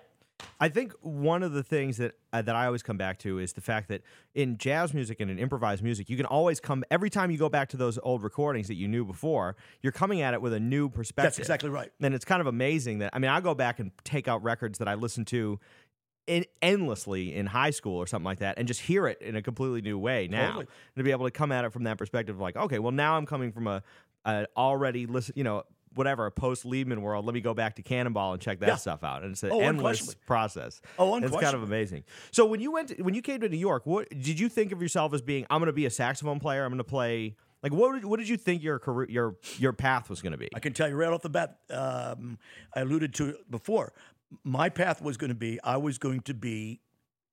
I think one of the things that uh, that I always come back to is the fact that in jazz music and in improvised music, you can always come every time you go back to those old recordings that you knew before. You're coming at it with a new perspective. That's exactly right. And it's kind of amazing that I mean, I go back and take out records that I listened to in, endlessly in high school or something like that, and just hear it in a completely new way now. Totally. And to be able to come at it from that perspective, like, okay, well, now I'm coming from a, a already listen, you know. Whatever, a post Liebman world. Let me go back to Cannonball and check that Yeah. stuff out. And it's an Oh, endless process. Oh, It's kind of amazing. So when you went, to, when you came to New York, what did you think of yourself as being? I'm going to be a saxophone player. I'm going to play. Like, what? Did, what did you think your career, your your path was going to be? I can tell you right off the bat. Um, I alluded to it before. My path was going to be I was going to be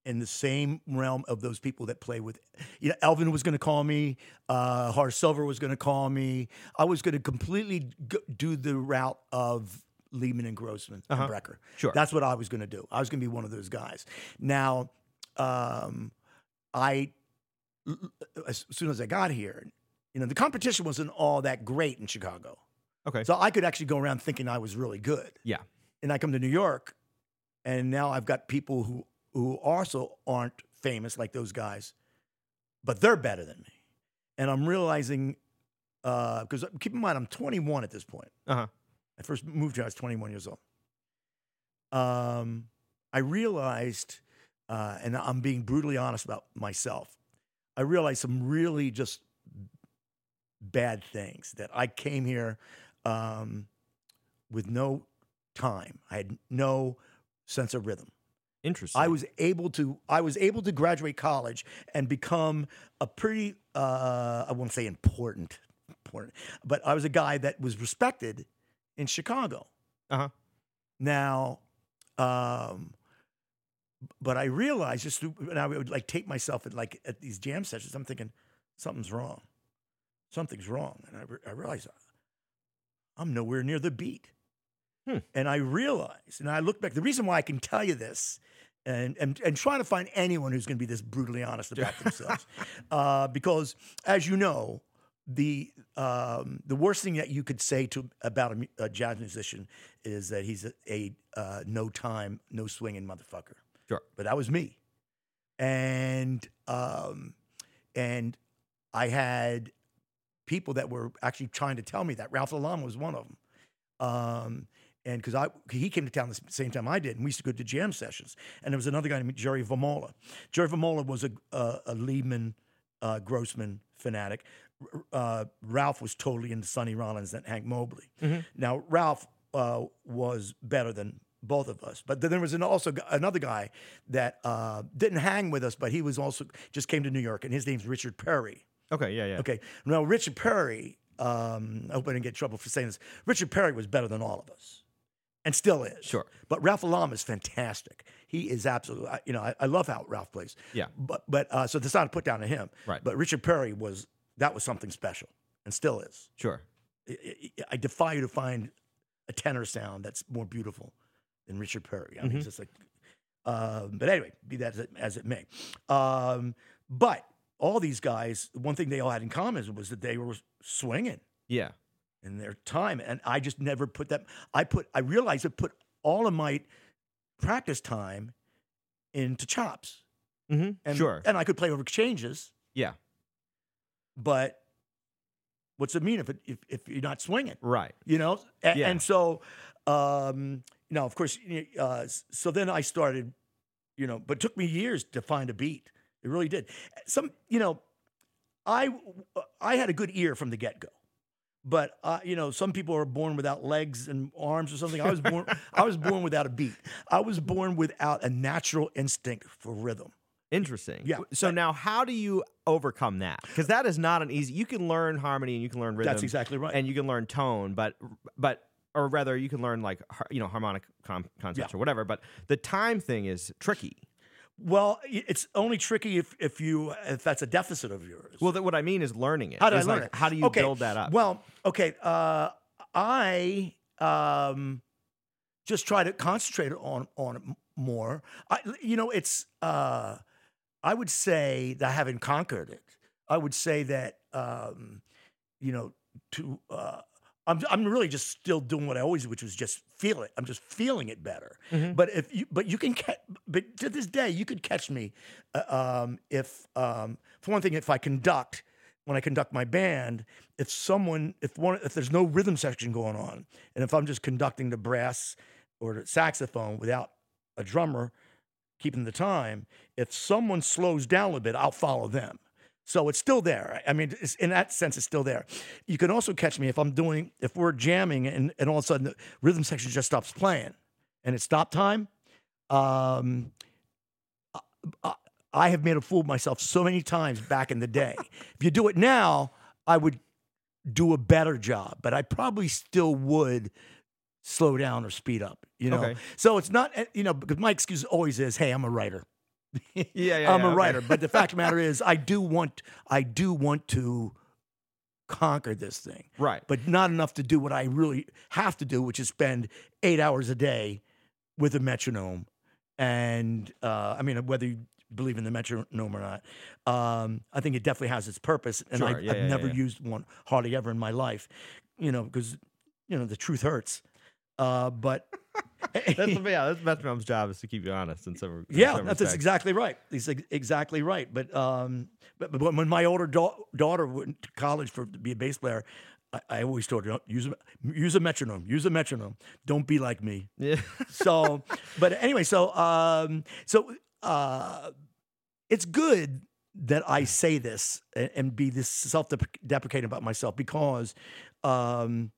in the same realm of those people that play with. You know, Elvin was going to call me. Uh, Horace Silver was going to call me. I was going to completely g- do the route of Liebman and Grossman and Brecker. Sure. that's what I was going to do. I was going to be one of those guys. Now, um, I as soon as I got here, you know, the competition wasn't all that great in Chicago. Okay. So I could actually go around thinking I was really good. yeah. And I come to New York, and now I've got people who who also aren't famous like those guys, but they're better than me, and I'm realizing because keep in mind I'm 21 at this point. Uh huh. I first moved here, I was 21 years old. Um, I realized, uh, and I'm being brutally honest about myself, I realized some really just bad things that I came here um, with no time. I had no sense of rhythm. Interesting. I was able to I was able to graduate college and become a pretty uh, I won't say important important, but I was a guy that was respected in Chicago. Uh-huh. Now, um, but I realized just through- and I would like take myself at like at these jam sessions. I'm thinking something's wrong, something's wrong, and I, re- I realized I'm nowhere near the beat. Hmm. And I realized, and I look back. The reason why I can tell you this, and and and trying to find anyone who's going to be this brutally honest about themselves, uh, because as you know, the um, the worst thing that you could say to about a, a jazz musician is that he's a, a uh, no time, no swinging motherfucker. Sure. But that was me, and um, and I had people that were actually trying to tell me that Ralph Lalama was one of them. Um, and because I he came to town the same time I did, and we used to go to jam sessions. And there was another guy named Jerry Vermola. Jerry Vermola was a a, a Liebman uh, Grossman fanatic. Uh, Ralph was totally into Sonny Rollins and Hank Mobley. Mhm. Now Ralph uh, was better than both of us, but then there was an also another guy that uh, didn't hang with us, but he was also just came to New York, and his name's Richard Perry. okay. Yeah. Yeah. Okay. Now, Richard Perry, um, I hope I didn't get in trouble for saying this. Richard Perry was better than all of us and still is. Sure. But Ralph Lalama is fantastic. He is absolutely, you know, I, I love how Ralph plays. Yeah. But, but uh, so that's not a put down to him. Right. But Richard Perry was, that was something special and still is. Sure. I, I, defy you to find a tenor sound that's more beautiful than Richard Perry. I mean, Mhm. it's just like, um, but anyway, be that as it, as it may. Um, but all these guys, one thing they all had in common was that they were swinging Yeah. In their time, and I just never put that. I put, I realized I put all of my practice time into chops, Mm-hmm. and sure. and I could play over exchanges, yeah. but what's it mean if it, if, if you're not swinging? Right. you know A- Yeah. and so um you know of course uh so then i started you know but it took me years to find a beat it really did some you know i i had a good ear from the get-go but uh, you know some people are born without legs and arms or something i was born i was born without a beat i was born without a natural instinct for rhythm Interesting. Yeah. So now, how do you overcome that? Because that is not an easy. You can learn harmony and you can learn rhythm. that's exactly right and you can learn tone, but but or rather you can learn like you know harmonic com- concepts Yeah. or whatever. But the time thing is tricky. Well it's only tricky if if you if that's a deficit of yours Well, what I mean is learning it. How do I learn like, it? How do you Okay, build that up? Well, okay. Uh, I um, just try to concentrate on on it more. I, you know, it's. Uh, I would say that I haven't conquered it. I would say that um, you know to. Uh, I'm I'm really just still doing what I always, do, which was just feel it. I'm just feeling it better. Mhm. But if you, but you can, catch, but to this day, you could catch me uh, um, if, um, for one thing, if I conduct when I conduct my band, if someone, if one, if there's no rhythm section going on, and if I'm just conducting the brass or the saxophone without a drummer keeping the time, if someone slows down a bit, I'll follow them. So it's still there. I mean, it's, in that sense, it's still there. You can also catch me if I'm doing, if we're jamming and, and all of a sudden the rhythm section just stops playing and it's stop time. Um, I, I have made a fool of myself so many times back in the day. if you do it now, I would do a better job, but I probably still would slow down or speed up, you know? Okay. So it's not, eh, you know, because my excuse always is, hey, I'm a writer. Yeah, yeah, I'm yeah, a okay. writer. But the fact of the matter is, I do want, I do want to conquer this thing, Right. but not enough to do what I really have to do, which is spend eight hours a day with a metronome. And uh, I mean, whether you believe in the metronome or not, um, I think it definitely has its purpose. And Sure. I've, Yeah, I've yeah, never used one hardly ever in my life, you know, because you know the truth hurts. Uh, but that's yeah, that's metronome's job is to keep you honest in some. in Yeah, some that's, exactly right. He's exactly right. But um, but, but when my older da- daughter went to college for to be a bass player, I, I always told her use a, use a metronome, use a metronome. Don't be like me. Yeah. So, but anyway, so um, so uh, it's good that I say this and, and be this self-deprecating about myself because, um,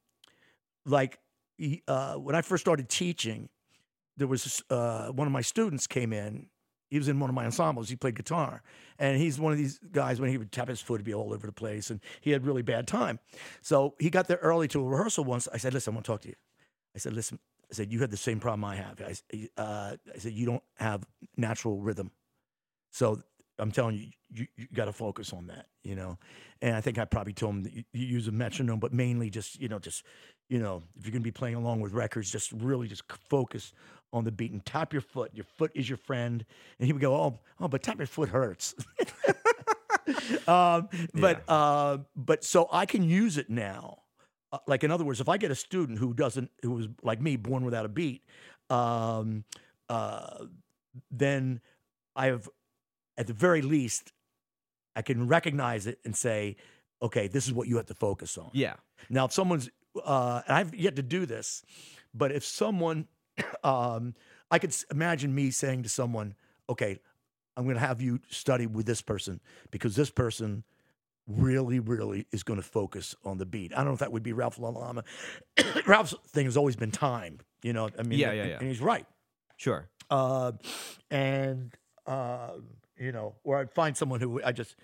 like, he- uh, when I first started teaching, there was uh, one of my students came in. He was in one of my ensembles. He played guitar, and he's one of these guys. When he would tap his foot, he'd be all over the place, and he had really bad time. So he got there early to a rehearsal once. I said, "Listen, I want to talk to you." I said, "Listen," I said, "You have the same problem I have." I, uh, I said, "You don't have natural rhythm, so I'm telling you, you, you got to focus on that." You know, and I think I probably told him that you, you use a metronome, but mainly just you know, just you know, if you're going to be playing along with records, just really just focus on the beat and tap your foot. Your foot is your friend. And he would go, "Oh, oh, but tap your foot hurts." um, but uh, but so I can use it now. Uh, like in other words, if I get a student who doesn't, who was like me, born without a beat, um, uh, then I have, at the very least, I can recognize it and say, okay, this is what you have to focus on. yeah. Now, if someone's, uh, and I've yet to do this, but if someone, um, I could imagine me saying to someone, okay, I'm going to have you study with this person because this person really, really is going to focus on the beat. I don't know if that would be Ralph Lalama. Ralph's thing has always been time, you know. I mean, Yeah, and, yeah, yeah. and he's right. Sure. Uh, and uh, you know, or I'd find someone who I just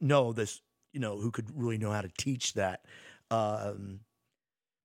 know this, you know, who could really know how to teach that. Um,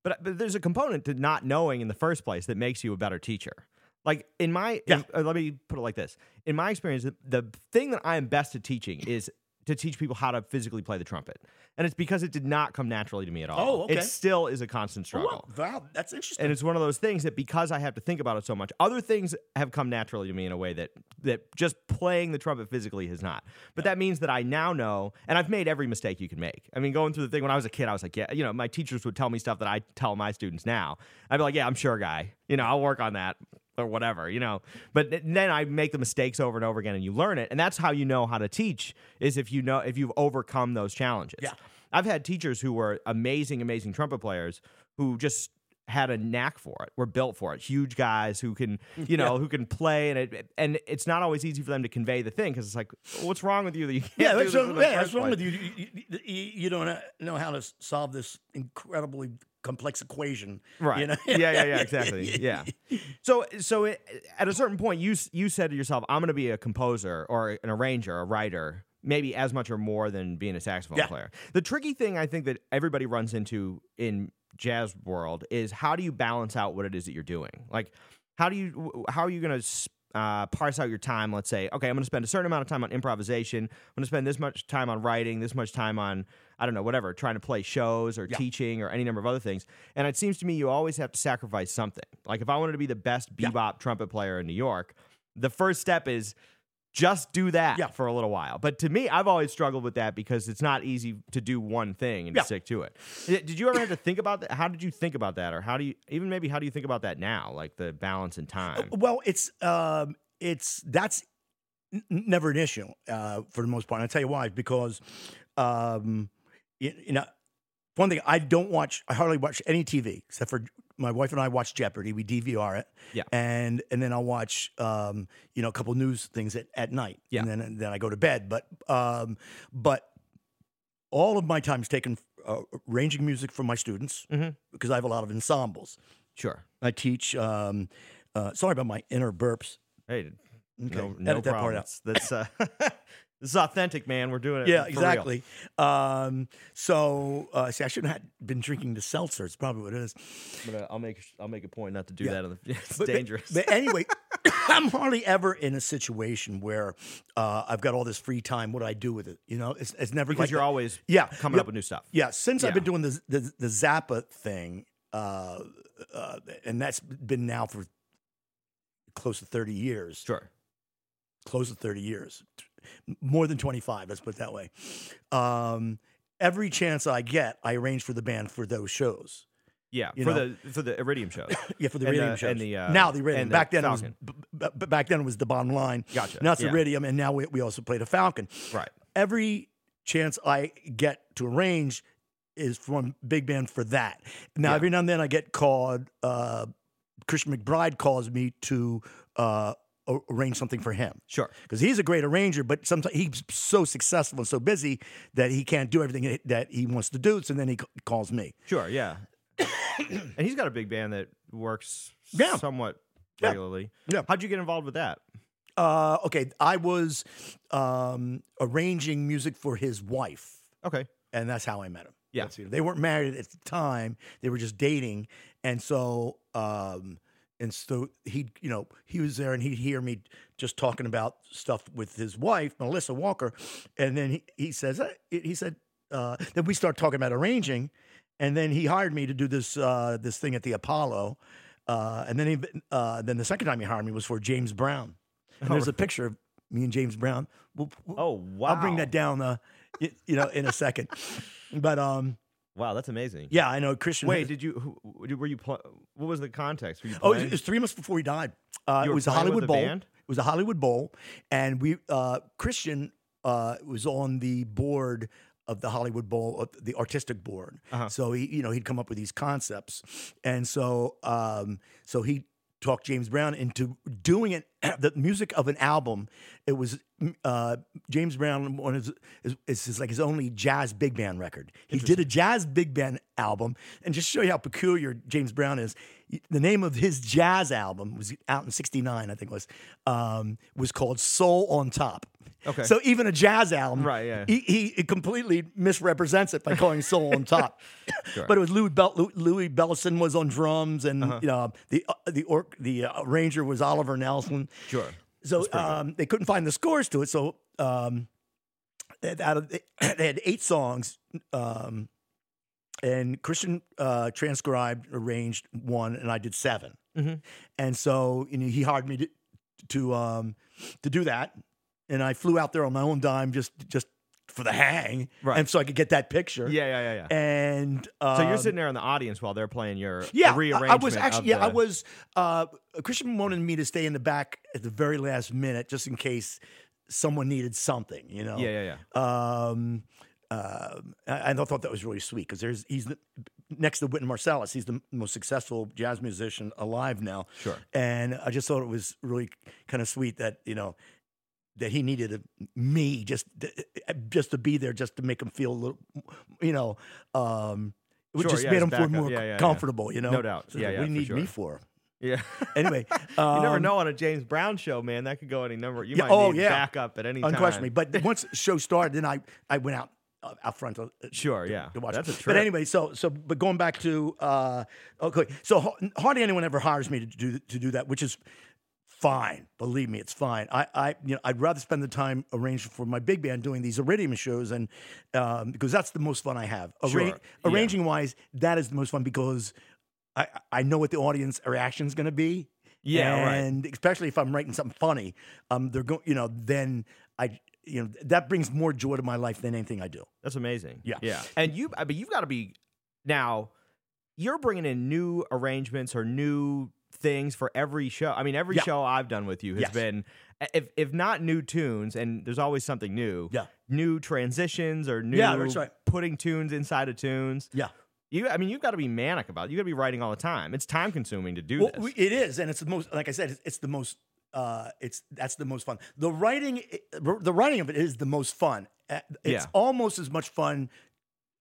But but there's a component to not knowing in the first place that makes you a better teacher. Like in my, Yeah. uh, let me put it like this: in my experience, the, the thing that I am best at teaching is to teach people how to physically play the trumpet, and it's because it did not come naturally to me at all. Oh, okay. It still is a constant oh, struggle. Oh, wow, that's interesting. And it's one of those things that because I have to think about it so much, other things have come naturally to me in a way that that just playing the trumpet physically has not. But that means that I now know, and I've made every mistake you can make. I mean, going through the thing when I was a kid, I was like, yeah, you know, my teachers would tell me stuff that I tell my students now. I'd be like, yeah, I'm sure, guy. You know, I'll work on that or whatever. You know, but then I make the mistakes over and over again, and you learn it, and that's how you know how to teach is if you know if you've overcome those challenges. Yeah. I've had teachers who were amazing, amazing trumpet players who just had a knack for it, were built for it. Huge guys who can, mm-hmm. you know, who can play, and it, and it's not always easy for them to convey the thing because it's like, what's wrong with you that you can't? yeah, do what's wrong, yeah, what's wrong with? You, you, you? you don't know how to solve this incredibly complex equation, Right. You know? yeah, yeah, yeah, exactly. Yeah. So, so it, at a certain point, you you said to yourself, "I'm going to be a composer or an arranger, a writer, maybe as much or more than being a saxophone Yeah. player." The tricky thing I think that everybody runs into in jazz world is how do you balance out what it is that you're doing? Like, how do you how are you going to uh, parse out your time? Let's say, okay, I'm going to spend a certain amount of time on improvisation. I'm going to spend this much time on writing, this much time on I don't know, whatever, trying to play shows or Yeah. teaching or any number of other things. And it seems to me you always have to sacrifice something. Like if I wanted to be the best Yeah. bebop trumpet player in New York, the first step is just do that Yeah. for a little while. But to me, I've always struggled with that because it's not easy to do one thing and Yeah. stick to it. Did you ever have to think about that? How did you think about that? Or how do you, even maybe, how do you think about that now? Like the balance in time? Well, it's um, it's that's n- never an issue uh, for the most part. And I'll tell you why. Because um, you, you know, one thing I don't watch. I hardly watch any TV except for my wife and I watch Jeopardy. We DVR it. Yeah. And and then I'll watch um, you know a couple news things at, at night. Yeah. And then and then I go to bed. But um, but all of my time is taken uh, arranging music for my students Mhm. because I have a lot of ensembles. Sure. I teach. Um, uh, sorry about my inner burps. Hey, Okay, no, edit no that part out. That's, that's, uh, this is authentic, man. We're doing it. Yeah, exactly. Um, so, uh, see, I shouldn't have been drinking the seltzer. It's probably what it is. But uh, I'll make I'll make a point not to do Yeah. that. On the, it's But- but- dangerous. But, anyway, I'm hardly ever in a situation where uh, I've got all this free time. What do I do with it? You know, it's, it's never because like you're that. always yeah coming yeah, up with new stuff. Yeah, since I've been doing the the, the Zappa thing, uh, uh, and that's been now for close to 30 years. Sure. close to 30 years, more than 25, let's put it that way. Um, every chance I get, I arrange for the band for those shows. Yeah, You for know? the for the Iridium shows. Yeah, for the And iridium the- shows. and the, uh, now the iridium. and the back then Falcon. it was b- b- back then it was the bottom line. Gotcha, Now it's yeah. iridium, and now we, we also play the Falcon. right. Every chance I get to arrange is from big band for that. Now Yeah. every now and then I get called. Uh, Christian McBride calls me to uh, arrange something for him Sure. because he's a great arranger, but sometimes he's so successful and so busy that he can't do everything that he wants to do. So then he calls me. Sure. Yeah. and he's got a big band that works Yeah. somewhat Yeah. regularly. Yeah. How'd you get involved with that? Uh, okay, I was um, arranging music for his wife, Okay. and that's how I met him. Yeah. They weren't married at the time; they were just dating, and so um, and so he'd, you know, he was there, and he'd hear me just talking about stuff with his wife, Melissa Walker, and then he, he says, he said, uh, then we start talking about arranging, and then he hired me to do this uh, this thing at the Apollo. Uh, and then he, uh, then the second time he hired me was for James Brown. And there's a picture of me and James Brown. We'll, we'll- Oh wow. I'll bring that down, uh, you know, in a second. But um, Wow, that's amazing. yeah, I know Christian. Wait, did you? Who, were you? Pl- what was the context? Were you oh, it playing? was, it was three months before he died. Uh, it was a Hollywood Bowl. band? It was a Hollywood Bowl, and we uh, Christian uh, was on the board of the Hollywood Bowl, the artistic board. Uh-huh. So he, you know, he'd come up with these concepts, and so um, so he talked James Brown into doing it. The music of an album. It was uh, James Brown. One is is, is like his only jazz big band record. He did a jazz big band album, and just show you how peculiar James Brown is. The name of his jazz album was out in '69, I think it was, um, was called Soul on Top. Okay. So even a jazz album, Right, yeah. He, he completely misrepresents it by calling Soul on Top. Sure. But it was Louis Lou- Louis Bellson was on drums, and Uh-huh. you know the uh, the or, the uh, arranger was Oliver Nelson. Sure. So um, they couldn't find the scores to it. So um, they had- out of they had eight songs, um, and Christian uh, transcribed, arranged one, and I did 7 Mhm. And so you know, he hired me to to um, to do that, and I flew out there on my own dime just just for the hang, Right. and so I could get that picture. Yeah, yeah, yeah, yeah. And um, so you're sitting there in the audience while they're playing your yeah, I- rearrangement. I was actually yeah, I was uh Christian wanted me to stay in the back at the very last minute just in case someone needed something, you know. Yeah, yeah, yeah. Um um, I, I thought that was really sweet because there's he's the, next to Wynton Marsalis. He's the most successful jazz musician alive now. Sure. And I just thought it was really kind of sweet that you know that he needed a, me just just to be there, just to make him feel a little, you know, um, it Sure, just yeah, made him feel more Yeah, yeah, comfortable. You know, No doubt. So Yeah, what yeah, do you need sure. me for? Yeah. Anyway, you never um, know on a James Brown show, man. That could go any number. You Yeah, might oh, need yeah. backup at any time. unquestionably. But once the show started, then I I went out uh, out front to, Sure, yeah. to watch. That's a trip. But anyway, so so but going back to uh, okay, so hardly anyone ever hires me to do to do that, which is fine. Believe me, it's fine. I I you know I'd rather spend the time arranging for my big band doing these Iridium shows and um, because that's the most fun I have. Sure, yeah. Arranging wise, that is the most fun because. I, I know what the audience reaction is going to be. Yeah, right. and especially if I'm writing something funny, um, they're going, you know, then I, you know, that brings more joy to my life than anything I do. That's amazing. Yeah. Yeah. And you, I mean, you've got to be now. You're bringing in new arrangements or new things for every show. I mean, every Yeah. show I've done with you has Yes. been, if if not new tunes, and there's always something new. Yeah. New transitions or new Yeah, that's right. putting tunes inside of tunes. Yeah. You, I mean, you've got to be manic about. it. You've got to be writing all the time. It's time consuming to do Well, this. we, it is, and it's the most. Like I said, it's, it's the most. Uh, it's that's the most fun. The writing, the writing of it is the most fun. Uh, It's Yeah. almost as much fun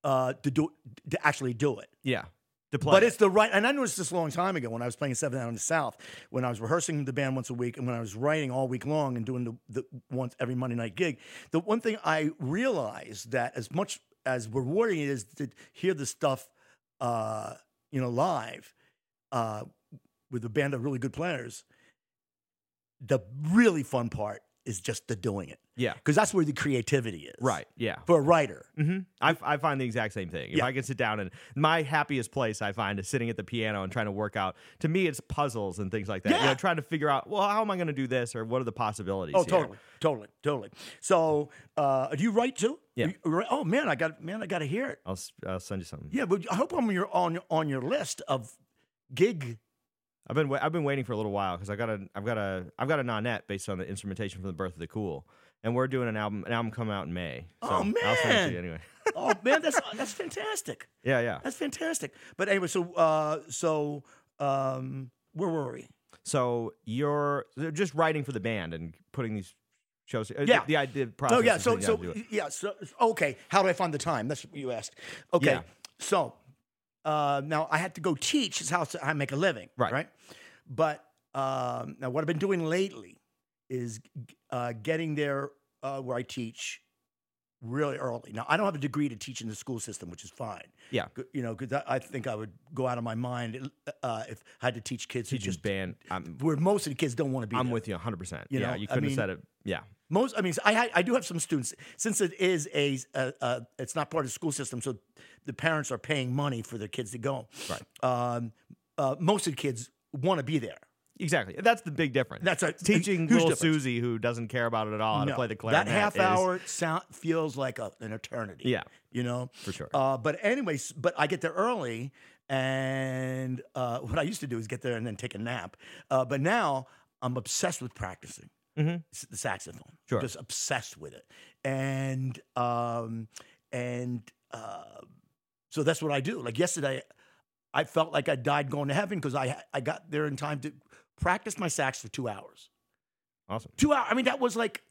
uh, to do to actually do it. yeah. To play. But it. it's the right, and I noticed this a long time ago when I was playing Seven Down in the South, when I was rehearsing the band once a week, and when I was writing all week long and doing the, the once every Monday night gig. The one thing I realized that as much as rewarding it is to hear the stuff, uh, you know, live uh, with a band of really good players, the really fun part is just the doing it Yeah. because that's where the creativity is. Right. Yeah. For a writer. hmm I, I find the exact same thing. If Yeah. I can sit down and my happiest place I find is sitting at the piano and trying to work out. To me, it's puzzles and things like that. You know, trying to figure out, well, how am I going to do this, or what are the possibilities? Oh, here? totally, totally, totally. So, uh, do you write too? Yeah. You- oh man, I got man, I got to hear it. I'll, I'll send you something. Yeah, but I hope I'm your on on your list of gig. I've been wa- I've been waiting for a little while because I got a I've got a I've got a nonette based on the instrumentation from the Birth of the Cool, and we're doing an album an album coming out in May. So Oh, I'll send it to man. you anyway. Oh man, that's that's fantastic. yeah, yeah. That's fantastic. But anyway, so uh, so um, where were we? So you're just writing for the band and putting these shows. uh, Yeah. The, idea process. Oh yeah, so so down to do it. yeah, so okay. How do I find the time? That's what you asked. Okay, Yeah. so uh, now I had to go teach. Is how I make a living. Right. Right. But um, now what I've been doing lately is uh, getting there uh, where I teach really early. Now I don't have a degree to teach in the school system, which is fine. Yeah. You know, because I, I think I would go out of my mind uh, if I had to teach kids who just band. I'm where most of the kids don't want to be. I'm there. with you 100. percent You Yeah, know, you couldn't mean- have said it. Yeah. Most, I mean, I I do have some students since it is a, uh, uh, it's not part of the school system, so the parents are paying money for their kids to go. Right. Um, uh, most of the kids want to be there. Exactly. That's the big difference. That's a teaching little difference. Susie who doesn't care about it at all how to play the clarinet. that half is- hour sound feels like a, an eternity. Yeah, you know. for sure. Uh, but anyways, but I get there early, and uh, what I used to do is get there and then take a nap. Uh, but now I'm obsessed with practicing Mhm. the saxophone. Sure. just obsessed with it, and um, and uh, so that's what I do. Like yesterday, I felt like I died going to heaven because I I got there in time to practice my sax for two hours. awesome. Two hours. I mean, that was like.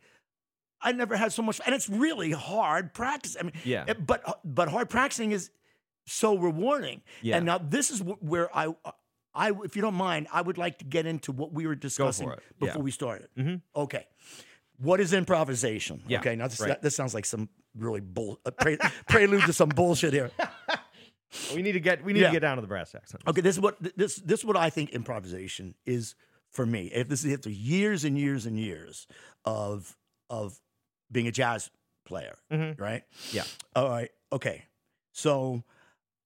I never had so much, and it's really hard practice. I mean, Yeah. it- but but hard practicing is so rewarding. Yeah. And now this is where I, I, if you don't mind, I would like to get into what we were discussing it. Yeah. before we started. Mhm. Okay. What is improvisation? Yeah, Okay. Now this, right. this sounds like some really bull, uh, pre- prelude to some bullshit here. We need to get we need Yeah. to get down to the brass tacks. Okay. This is what this this is what I think improvisation is for me. If this is after years and years and years of of being a jazz player, Mhm. right? Yeah. All right. Okay. So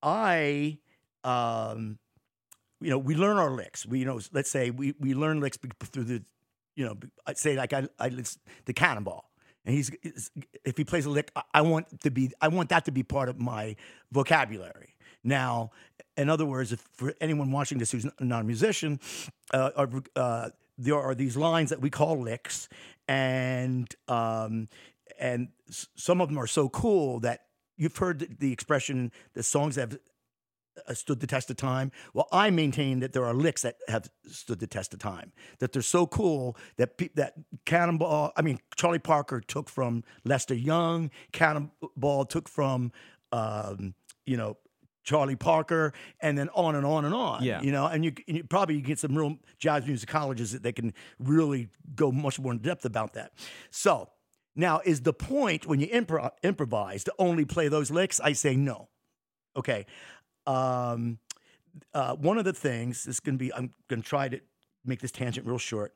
I, um, you know, we learn our licks. We, you know, let's say we we learn licks be- through the, you know, I'd say like I, I it's the cannonball, and he's if he plays a lick, I, want to be, I want that to be part of my vocabulary. Now, in other words, if for anyone watching this who's not a musician, uh, uh, there are these lines that we call licks, and um, and some of them are so cool that you've heard the, the expression that songs have stood the test of time. Well, I maintain that there are licks that have stood the test of time. That they're so cool that pe- that Cannonball. I mean, Charlie Parker took from Lester Young. Cannonball took from, um, you know. Charlie Parker, and then on and on and on. Yeah. you know, and you, and you probably get some real jazz musicologists that they can really go much more in depth about that. So now, is the point when you impro- improvise to only play those licks? I say no. Okay. Um, uh, one of the things is going to be, I'm going to try to make this tangent real short.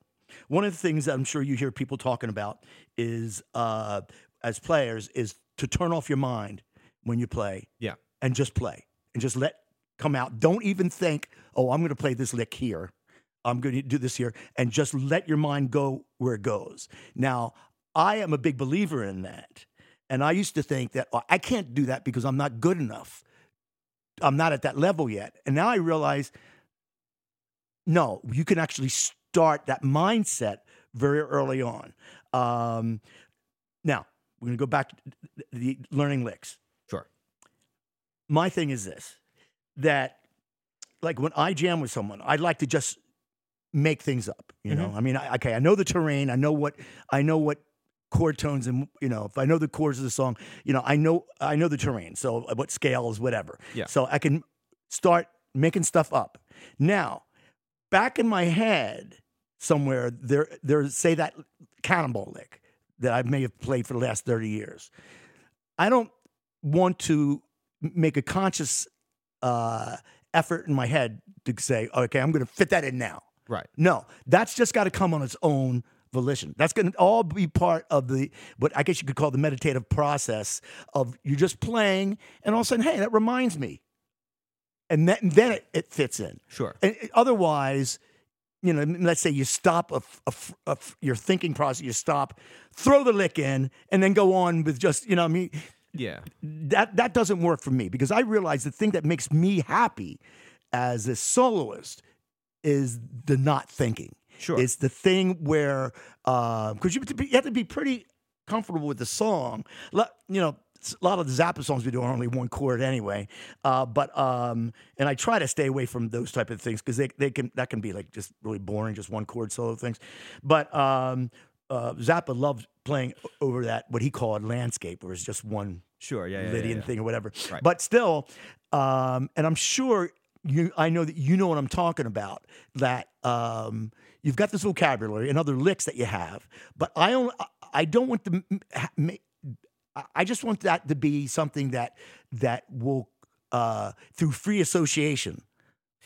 One of the things that I'm sure you hear people talking about is, uh, as players, is to turn off your mind when you play Yeah. and just play and just let come out. Don't even think, oh, I'm going to play this lick here. I'm going to do this here, and just let your mind go where it goes. Now, I am a big believer in that, and I used to think that oh, I can't do that because I'm not good enough. I'm not at that level yet, and now I realize, no, you can actually start that mindset very early on. Um, now, we're going to go back to the learning licks Sure. my thing is this that like when I jam with someone, I'd like to just make things up. You know, I mean, I, okay, I know the terrain, I know what I know what chord tones and you know if I know the chords of the song, you know, I know I know the terrain, so uh, what scales, whatever. Yeah. So I can start making stuff up. Now, back in my head somewhere, there there's say that cannonball lick that I may have played for the last thirty years. I don't want to make a conscious uh, effort in my head to say, okay, I'm going to fit that in now. Right. No, that's just got to come on its own volition. That's going to all be part of the what I guess you could call the meditative process of you're just playing, and all of a sudden, hey, that reminds me, and, that, and then it, it fits in. Sure. And it- otherwise, you know, let's say you stop a, a a your thinking process, you stop, throw the lick in, and then go on with just, you know, what I mean, Yeah. that that doesn't work for me because I realize the thing that makes me happy as a soloist is the not thinking. Sure. It's the thing where because you, have to be- you have to be pretty comfortable with the song. You know, a lot of the Zappa songs we do are only one chord anyway. Uh, but um, and I try to stay away from those type of things because they they can that can be like just really boring, just one chord solo things. But um, uh, Zappa loved playing over that what he called landscape, where it's just one Sure. Yeah. yeah, Lydian yeah, yeah. thing or whatever. Right. But still, um, and I'm sure you, I know that you know what I'm talking about. That um, you've got this vocabulary and other licks that you have, but I don't, I don't want to. m- ha- ma- I- just want that to be something that that will, uh, through free association,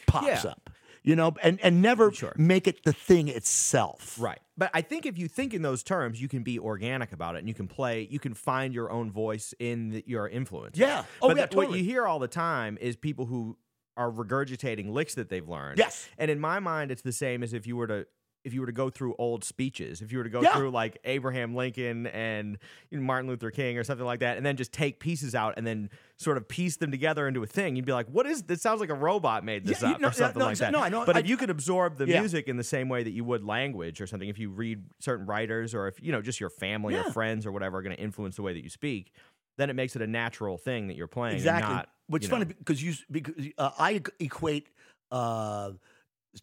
pops Yeah. up. You know, and and never Sure. make it the thing itself. Right. But I think if you think in those terms, you can be organic about it and you can play, you can find your own voice in the, your influence. Yeah. Oh, but yeah, the- what you hear all the time is people who are regurgitating licks that they've learned. Yes. And in my mind, it's the same as if you were to if you were to go through old speeches, if you were to go Yeah. through like Abraham Lincoln and you know, Martin Luther King or something like that, and then just take pieces out and then sort of piece them together into a thing, you'd be like, "What is this? Sounds like a robot made this Yeah, up no, or something no, like exa- that." no, I know- But I- if you could absorb the Yeah. music in the same way that you would language or something, if you read certain writers or if you know just your family or friends or whatever are going to influence the way that you speak, then it makes it a natural thing that you're playing. and Exactly. not, Which is funny because you because uh, I equate uh,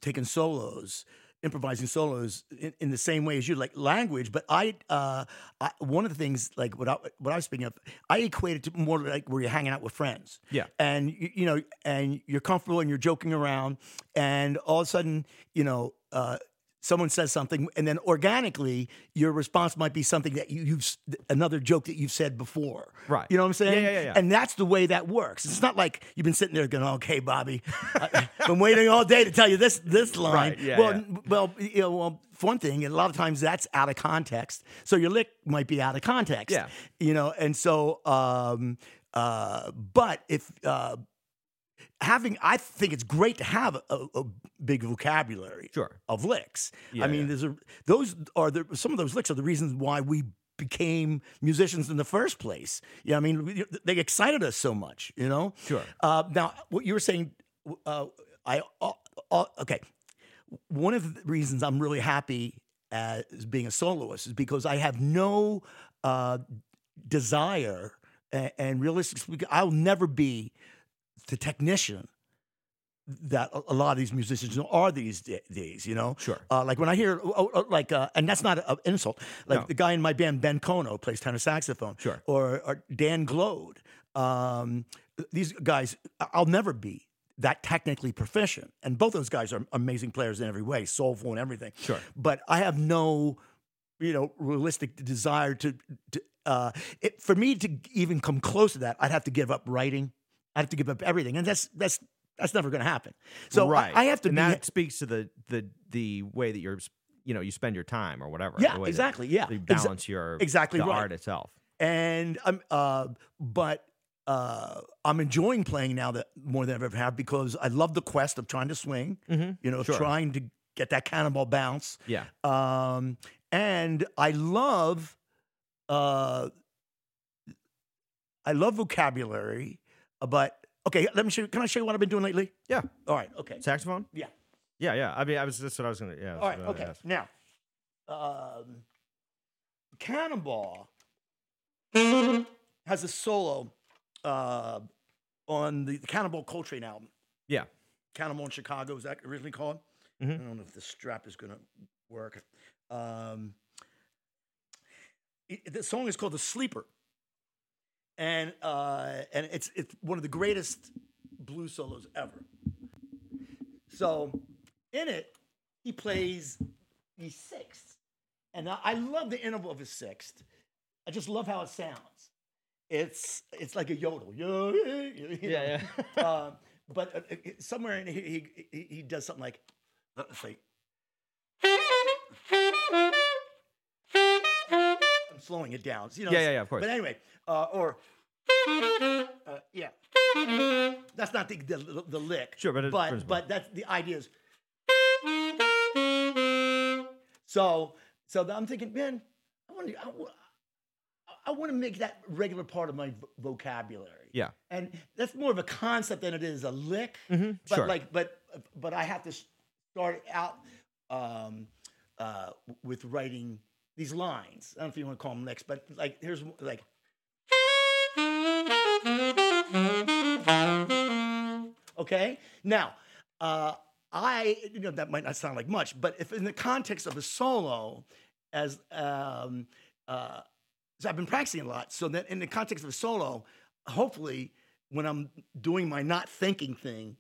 taking solos, improvising solos in, in the same way as you like language. But I, uh, I one of the things like what I what I was speaking of, I equate it to more like where you're hanging out with friends. Yeah. and you, you know, and you're comfortable and you're joking around, and all of a sudden, you know. Uh, Someone says something, and then organically, your response might be something that you, you've another joke that you've said before. Right. You know what I'm saying? Yeah, yeah, yeah. And that's the way that works. It's not like you've been sitting there going, "Okay, Bobby, I've been waiting all day to tell you this this line." Right, yeah, well, yeah. well, you know, well, one thing, and a lot of times that's out of context. So your lick might be out of context. Yeah. You know, and so, um, uh, but if uh, having, I think it's great to have a, a, big vocabulary Sure. of licks. Yeah, I mean, yeah. there's a those are the some of those licks are the reasons why we became musicians in the first place. Yeah, I mean, they excited us so much. You know. Sure. Uh, now, what you were saying, uh, I uh, uh, okay. One of the reasons I'm really happy as being a soloist is because I have no uh, desire, and, and realistically, I'll never be the technician that a, lot of these musicians are these days. You know, Sure. uh, like when I hear, oh, oh, like, uh, and that's not an insult. Like No. the guy in my band, Ben Kono, plays tenor saxophone. Sure. Or, or Dan Glode. Um, these guys, I'll never be that technically proficient. And both of those guys are amazing players in every way, soulful and everything. Sure. But I have no, you know, realistic desire to. to uh, it, for me to even come close to that, I'd have to give up writing. I'd have to give up everything, and that's that's that's never going to happen. So I- right. I, have to and be. that speaks to the the the way that you're you know you spend your time or whatever. Yeah, the way that exactly, yeah. you Exa- balance your exactly right. art itself. and I'm uh, but uh, I'm enjoying playing now that more than I've ever have because I love the quest of trying to swing. Mhm. You know, Sure. trying to get that cannonball bounce. Yeah. Um, and I love, uh, I love vocabulary, but okay, let me show you. Can I show you what I've been doing lately? Yeah. All right. Okay. Saxophone? Yeah. Yeah, yeah. I mean, I was that's what I was gonna. Yeah. All right. that's what I Okay. asked. Now, um, Cannonball has a solo uh, on the, the Cannonball Coltrane album. Yeah. Cannonball in Chicago is that originally called? Mhm. I don't know if the strap is going to work. Um, the song is called "The Sleeper," and uh, and it's it's one of the greatest blues solos ever. So, in it, he plays these sixth, and I, love the interval of his sixth. I just love how it sounds. It's it's like a yodel. Yo- you Yeah, know. Uh, but uh, uh, somewhere in here, he, he he does something like let's slowing it down. You know, Yeah, yeah, yeah, of course. But anyway, uh, or uh, yeah, that's not the, the the lick. Sure, but it- but but that's the idea is. So so I'm thinking, man, I want to I, I want to make that regular part of my vo- vocabulary. Yeah. and that's more of a concept than it is a lick. Mhm, But sure. like, but but I have to start out um, uh, with writing these lines. I don't know if you want to call them licks, but like here's like. Okay. Now, uh, I you know that might not sound like much, but if in the context of a solo, as um, uh, so I've been practicing a lot, so that in the context of a solo, hopefully when I'm doing my not thinking thing,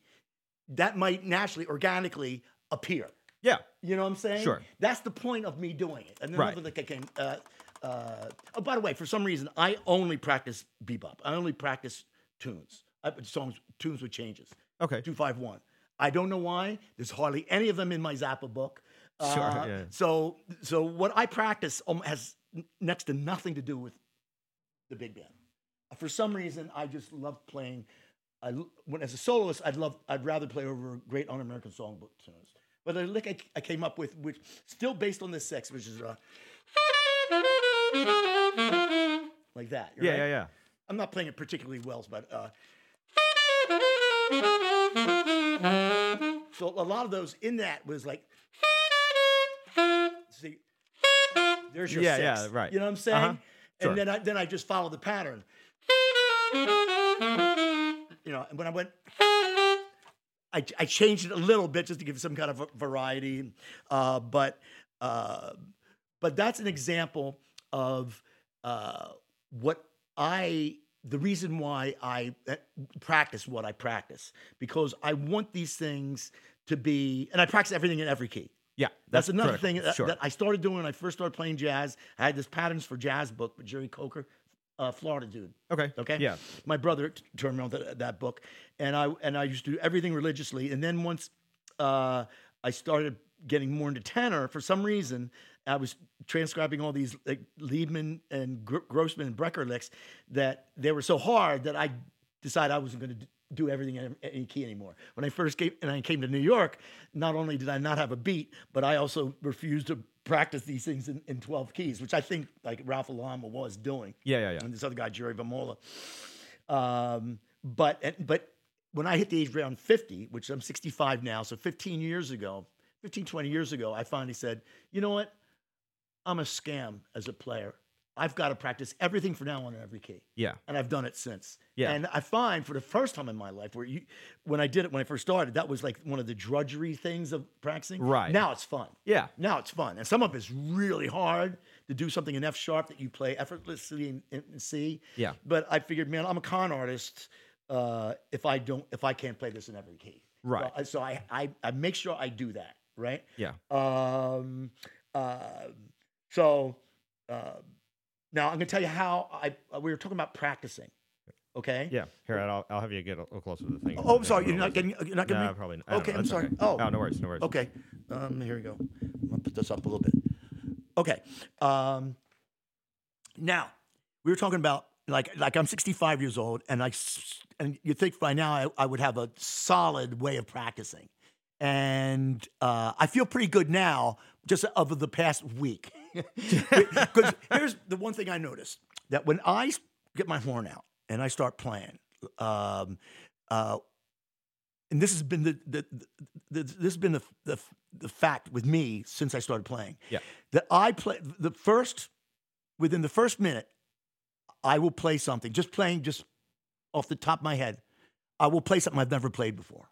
that might naturally, organically appear. Yeah. You know what I'm saying? Sure. That's the point of me doing it. And then Right. over the came. Uh, uh, oh, by the way, for some reason, I only practice bebop. I only practice tunes, I, songs, tunes with changes. Okay. Two five one. I don't know why. There's hardly any of them in my Zappa book. Sure, Uh, yeah. So, so what I practice um, has next to nothing to do with the big band. For some reason, I just love playing. I when as a soloist, I'd love. I'd rather play over great un-American songbook tunes. But the lick I, I came up with, which still based on the sex, which is uh, like that. Yeah, right? yeah, yeah. I'm not playing it particularly well, but uh, so a lot of those in that was like, see, there's your Yeah, six. yeah, right. You know what I'm saying? Uh-huh. Sure. And then I then I just follow the pattern. You know, and when I went. I, I changed it a little bit just to give some kind of a variety, uh, but uh, but that's an example of uh, what I the reason why I uh, practice what I practice because I want these things to be and I practice everything in every key. Yeah. That's, another critical. thing that, Sure. that I started doing when I first started playing jazz. I had this patterns for jazz book with Jerry Coker, uh, Florida dude. okay. Okay. Yeah. My brother t- turned me on to that book, and I and I used to do everything religiously. And then once uh, I started getting more into tenor, for some reason, I was transcribing all these like Liebman and Gr- Grossman and Brecker licks that they were so hard that I decided I wasn't going to do everything in any key anymore. When I first came and I came to New York, not only did I not have a beat, but I also refused to practice these things in, in 12 keys, which I think like Ralph Lalama was doing Yeah, yeah, yeah. and this other guy Jerry Vamola. Um, but but when I hit the age around 50, which I'm 65 now, so 15 years ago, 15 20 years ago, I finally said, you know what, I'm a scam as a player. I've got to practice everything from now on in every key, Yeah. and I've done it since. Yeah. And I find for the first time in my life, where you, when I did it when I first started, that was like one of the drudgery things of practicing. Right. now, it's fun. Yeah. Now it's fun, and some of it's really hard to do something in F sharp that you play effortlessly in, in C. Yeah. But I figured, man, I'm a con artist. Uh, if I don't, if I can't play this in every key, Right. So, so I, I, I make sure I do that, right? Yeah. Um, uh, so uh, now I'm gonna tell you how I. uh, We were talking about practicing. Okay. Yeah. Here, I'll, I'll have you get a little closer to the thing. Oh, I'm sorry. You're not getting. You're not getting. No, me? probably not. Okay. I'm sorry. okay. Oh. Oh, no worries. No worries. Okay. Um, here we go. I'm gonna put this up a little bit. Okay. Um, now we were talking about like like I'm 65 years old, and I and you think by now I, I would have a solid way of practicing, and uh, I feel pretty good now, just over the past week. Because here's the one thing I noticed that when I get my horn out and I start playing, um, uh, and this has been the, the, the, this has been the, the the fact with me since I started playing. Yeah. That I play the first within the first minute, I will play something just playing just off the top of my head. I will play something I've never played before.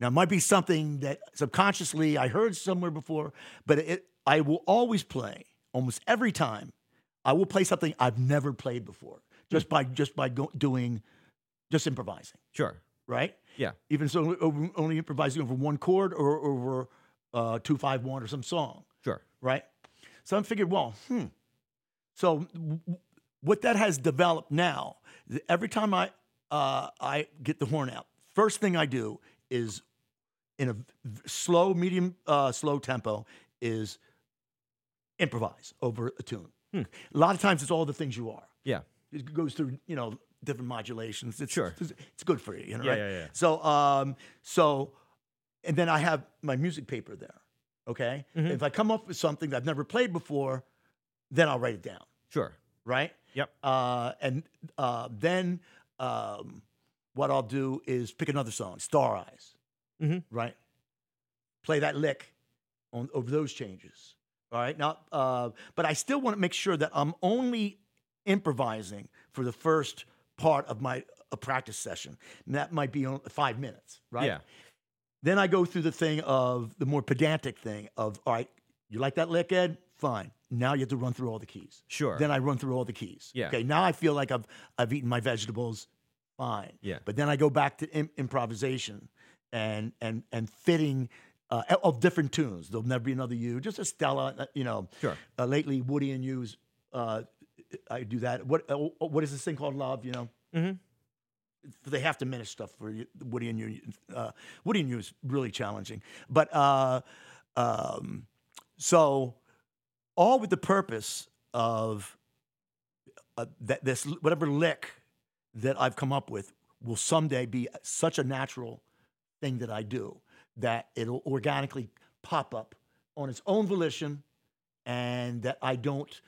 Now it might be something that subconsciously I heard somewhere before, but it I will always play almost every time. I will play something I've never played before just by just by go, doing just improvising Sure. right? Yeah. Even so, over- only improvising over one chord or over uh, two five one or some song, Sure. right? So I figured, well, hmm. So w- what that has developed now, every time I uh, I get the horn out, first thing I do is in a slow, medium, uh, slow tempo is improvise over a tune. A lot of times it's all the things you are. Yeah. It goes through, you know, different modulations. It's, Sure. It's, it's good for you, you know, Yeah, right? yeah, yeah. So, um, so, and then I have my music paper there. Okay. Mm-hmm. If I come up with something that I've never played before, then I'll write it down. Sure. Right. Yep. Uh, and uh, then um, what I'll do is pick another song, Star Eyes. Mhm. Right. Play that lick on over those changes. All right. Now, uh, but I still want to make sure that I'm only improvising for the first part of my a practice session. And that might be on five minutes. Right. Yeah. Then I go through the thing of the more pedantic thing of, all right, you like that lick, Ed? Fine. Now you have to run through all the keys. Sure. Then I run through all the keys. Yeah. Okay. Now I feel like I've I've eaten my vegetables. Fine. Yeah. But then I go back to Im- improvisation and and and fitting uh, of different tunes. There'll never be another you. Just a Stella. uh, You know. Sure. Uh, lately, Woody and You's. Uh, I do that. What uh, what is this thing called? Love. You know. Mhm. They have to minute stuff for you, Woody and you. Uh, Woody and you is really challenging, but uh, um, so all with the purpose of uh, that this whatever lick that I've come up with will someday be such a natural thing that I do that it'll organically pop up on its own volition, and that I don't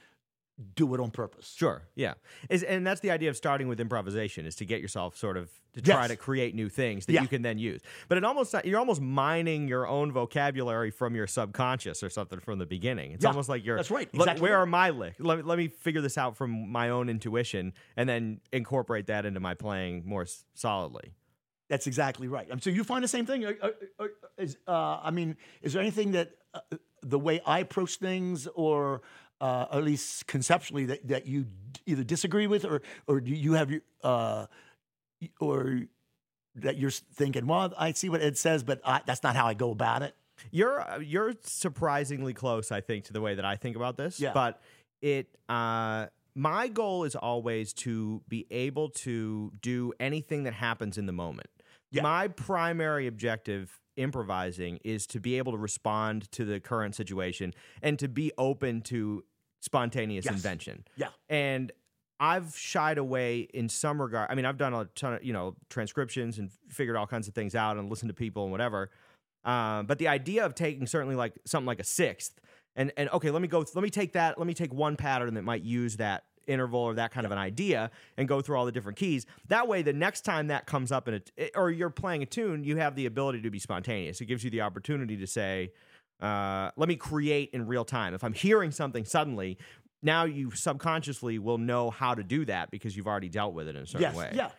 do it on purpose. Sure. Yeah. Is and that's the idea of starting with improvisation is to get yourself sort of to try Yes. to create new things that Yeah. you can then use. But it almost you're almost mining your own vocabulary from your subconscious or something from the beginning. It's Yeah, almost like you're that's right, "Look, exactly where are my licks? Let, me- let me figure this out from my own intuition and then incorporate that into my playing more solidly. That's exactly right. Um, so you find the same thing? Are- are- are- is, uh, I mean, is there anything that uh, the way I approach things, or uh, at least conceptually, that, that you either disagree with, or or do you have your, uh, or that you're thinking, well, I see what Ed says, but I, that's not how I go about it. You're uh, you're surprisingly close, I think, to the way that I think about this. Yeah. But it uh my goal is always to be able to do anything that happens in the moment. Yeah. My primary objective improvising is to be able to respond to the current situation and to be open to spontaneous Yes. invention. Yeah. And I've shied away in some regard. I mean, I've done a ton of, you know, transcriptions and figured all kinds of things out and listened to people and whatever. Um, but the idea of taking certainly like something like a sixth and, and okay, let me go, let me take that, let me take one pattern that might use that interval or that kind of an idea and go through all the different keys. That way, the next time that comes up in a, or you're playing a tune, you have the ability to be spontaneous. It gives you the opportunity to say, uh, let me create in real time. If I'm hearing something suddenly, now you subconsciously will know how to do that because you've already dealt with it in a certain Yes. way. Yeah.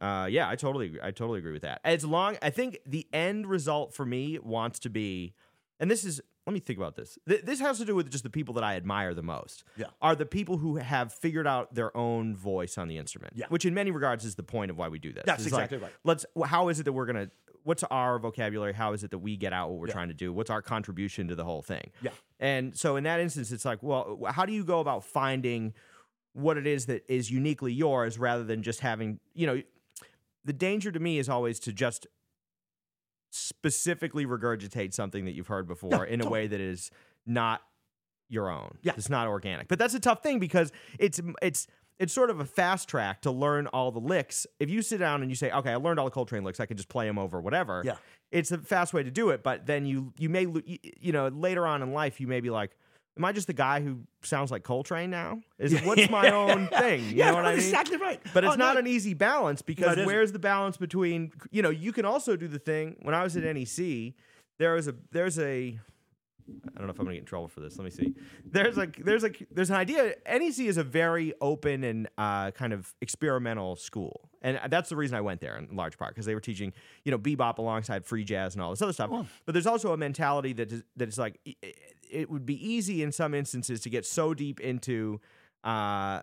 Uh, yeah, I totally, I totally agree with that. As long, I think the end result for me wants to be, and this is, let me think about this. Th- this has to do with just the people that I admire the most. Yeah. are the people who have figured out their own voice on the instrument. Yeah. which in many regards is the point of why we do this. That's It's like, exactly right. Let's. How is it that we're gonna? What's our vocabulary? How is it that we get out what we're Yeah. trying to do? What's our contribution to the whole thing? Yeah. And so in that instance, it's like, well, how do you go about finding what it is that is uniquely yours rather than just having, you know, the danger to me is always to just specifically regurgitate something that you've heard before Yeah, in a way that is not your own. Yeah. It's not organic. But that's a tough thing because it's it's it's sort of a fast track to learn all the licks. If you sit down and you say, "Okay, I learned all the Coltrane licks. I can just play them over whatever." Yeah. It's a fast way to do it, but then you you may you, you know, later on in life you may be like, "Am I just the guy who sounds like Coltrane now? Is what's my own thing?" You yeah, know what I mean? exactly right. But it's Oh, not no, an easy balance because isn't. where's the balance between you know you can also do the thing when I was at NEC there was a there's a I don't know if I'm gonna get in trouble for this. Let me see. There's like there's like there's an idea. NEC is a very open and uh, kind of experimental school, and that's the reason I went there in large part because they were teaching you know bebop alongside free jazz and all this other stuff. Oh. But there's also a mentality that is, that is like it would be easy in some instances to get so deep into uh,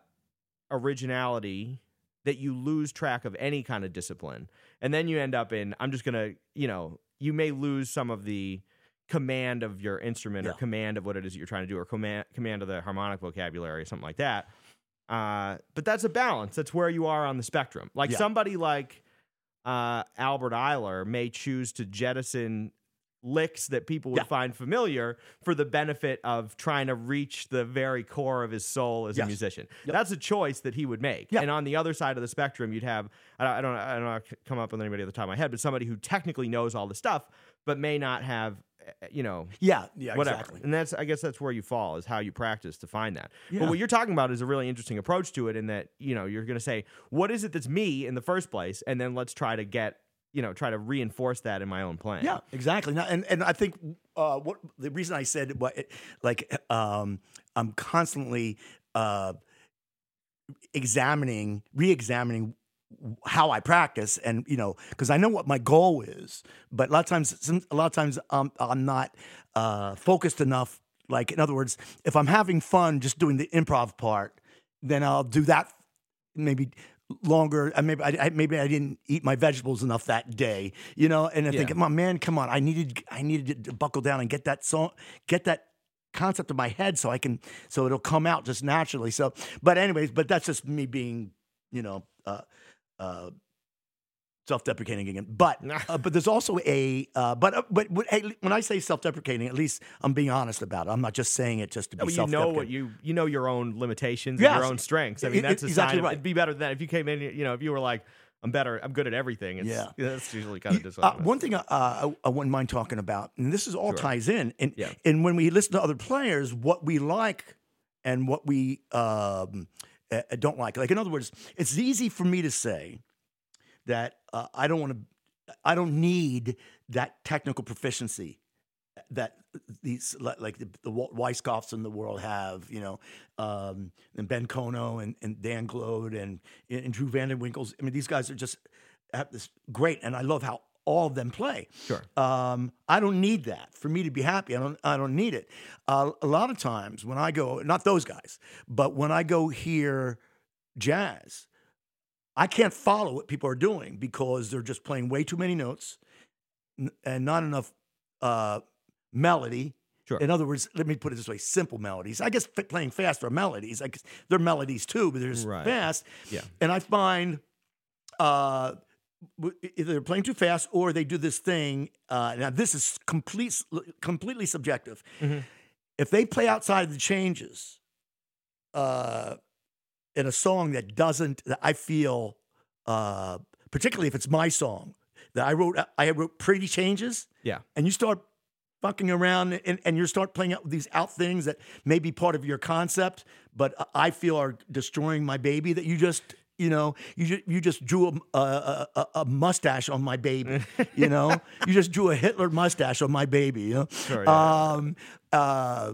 originality that you lose track of any kind of discipline. And then you end up in, I'm just going to, you know, you may lose some of the command of your instrument or command of what it is that you're trying to do or command, command of the harmonic vocabulary or something like that. Uh, but that's a balance. That's where you are on the spectrum. Like Yeah. somebody like uh, Albert Ayler may choose to jettison licks that people would Yeah. find familiar for the benefit of trying to reach the very core of his soul as a musician. Yep. That's a choice that he would make. Yeah. And on the other side of the spectrum, you'd have I don't I don't, I don't know, come up with anybody at the top of my head, but somebody who technically knows all the stuff, but may not have, eh, you know, Yeah, yeah, whatever. exactly. And that's I guess that's where you fall is how you practice to find that. Yeah. But what you're talking about is a really interesting approach to it in that, you know, you're going to say, what is it that's me in the first place and then let's try to get, you know, try to reinforce that in my own playing. Yeah, exactly. Now, and and I think uh, what the reason I said what like um, I'm constantly uh, examining, re-examining how I practice, and you know, because I know what my goal is, but a lot of times, some, a lot of times, um, I'm not uh, focused enough. Like in other words, if I'm having fun just doing the improv part, then I'll do that maybe longer. I maybe I, I maybe I didn't eat my vegetables enough that day, you know. And I Yeah. think, my man, come on. I needed I needed to buckle down and get that song, get that concept in my head so I can so it'll come out just naturally. So, but anyways, but that's just me being, you know, uh, uh, self-deprecating again. But uh, but there's also a uh, but uh, but when- hey, when I say self-deprecating, at least I'm being honest about it. I'm not just saying it just to be I mean, you know what you you know your own limitations Yes. and your own strengths. I mean, it- that's a exactly sign. Right. It'd be better than that if you came in. You know, if you were like, I'm better. I'm good at everything. It's, Yeah. that's usually kind of Uh, dishonest. one thing uh, I, I wouldn't mind talking about, and this is all Sure. ties in, and Yeah. and when we listen to other players, what we like and what we um, uh, don't like. Like in other words, it's easy for me to say that uh, I don't want to, I don't need that technical proficiency that these like the, the Weiskopfs in the world have, you know, um, and Ben Kono and, and Dan Glode and, and Drew Van Den Winkles. I mean, these guys are just have this great, and I love how all of them play. Sure. Um, I don't need that for me to be happy. I don't. I don't need it. Uh, a lot of times when I go, not those guys, but when I go hear jazz, I can't follow what people are doing because they're just playing way too many notes and not enough uh, melody. Sure. In other words, let me put it this way: simple melodies. I guess playing fast are melodies. I guess they're melodies too, but they're just Right. fast. Yeah. And I find uh, either they're playing too fast or they do this thing. Uh, now, this is complete, completely subjective. Mhm. If they play outside of the changes uh, in a song that doesn't, that I feel, uh, particularly if it's my song that I wrote, I wrote pretty changes, Yeah. and you start fucking around and, and you start playing out these out things that may be part of your concept, but I feel are destroying my baby that you just. You know, you just, you just drew a, a, a, a mustache on my baby. You know, you just drew a Hitler mustache on my baby. You know, Sure, yeah. um, uh,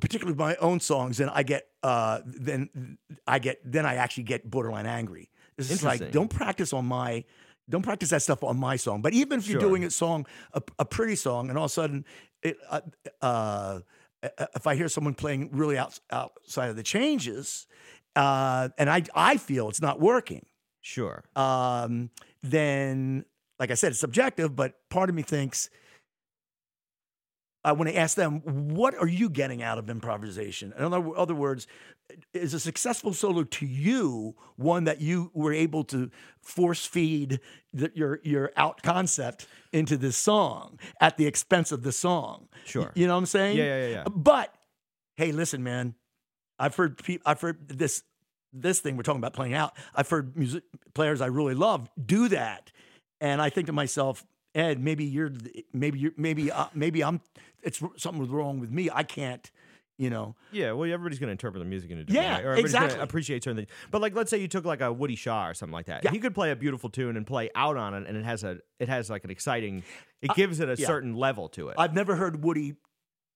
particularly my own songs, then I get uh, then I get then I actually get borderline angry. It's just like don't practice on my don't practice that stuff on my song. But even if you're Sure. doing a song, a, a pretty song, and all of a sudden, it, uh, uh, if I hear someone playing really out, outside of the changes, uh, and I I feel it's not working, Sure. um, then like I said, it's subjective. But part of me thinks I want to ask them, what are you getting out of improvisation? In other, other words, is a successful solo to you one that you were able to force feed the, your your out concept into this song at the expense of the song? Sure. You know what I'm saying? Yeah, yeah, yeah. But hey, listen, man, I've heard peop I've heard this this thing we're talking about playing out. I've heard music players I really love do that, and I think to myself, Ed, maybe you're maybe you're maybe uh, maybe I'm it's something was wrong with me. I can't, you know. Yeah, well, everybody's going to interpret the music in a different Yeah, way. Or everybody's exactly. going to appreciate certain things. But like, let's say you took like a Woody Shaw or something like that. Yeah. He could play a beautiful tune and play out on it, and it has a it has like an exciting. It gives it a Uh, yeah. certain level to it. I've never heard Woody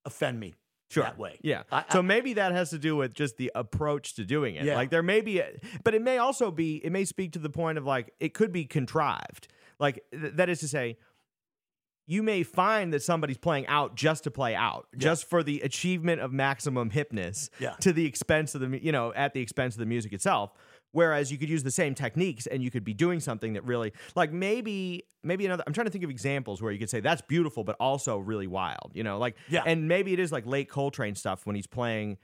offend me Sure. that way. Yeah. I- so maybe that has to do with just the approach to doing it. Yeah. Like there may be, a, but it may also be, it may speak to the point of like, it could be contrived. Like th- that is to say, you may find that somebody's playing out just to play out, just for the achievement of maximum hipness Yeah. to the expense of the, you know, at the expense of the music itself. Whereas you could use the same techniques and you could be doing something that really, like maybe, maybe another. I'm trying to think of examples where you could say that's beautiful, but also really wild. You know, like, Yeah. and maybe it is like late Coltrane stuff when he's playing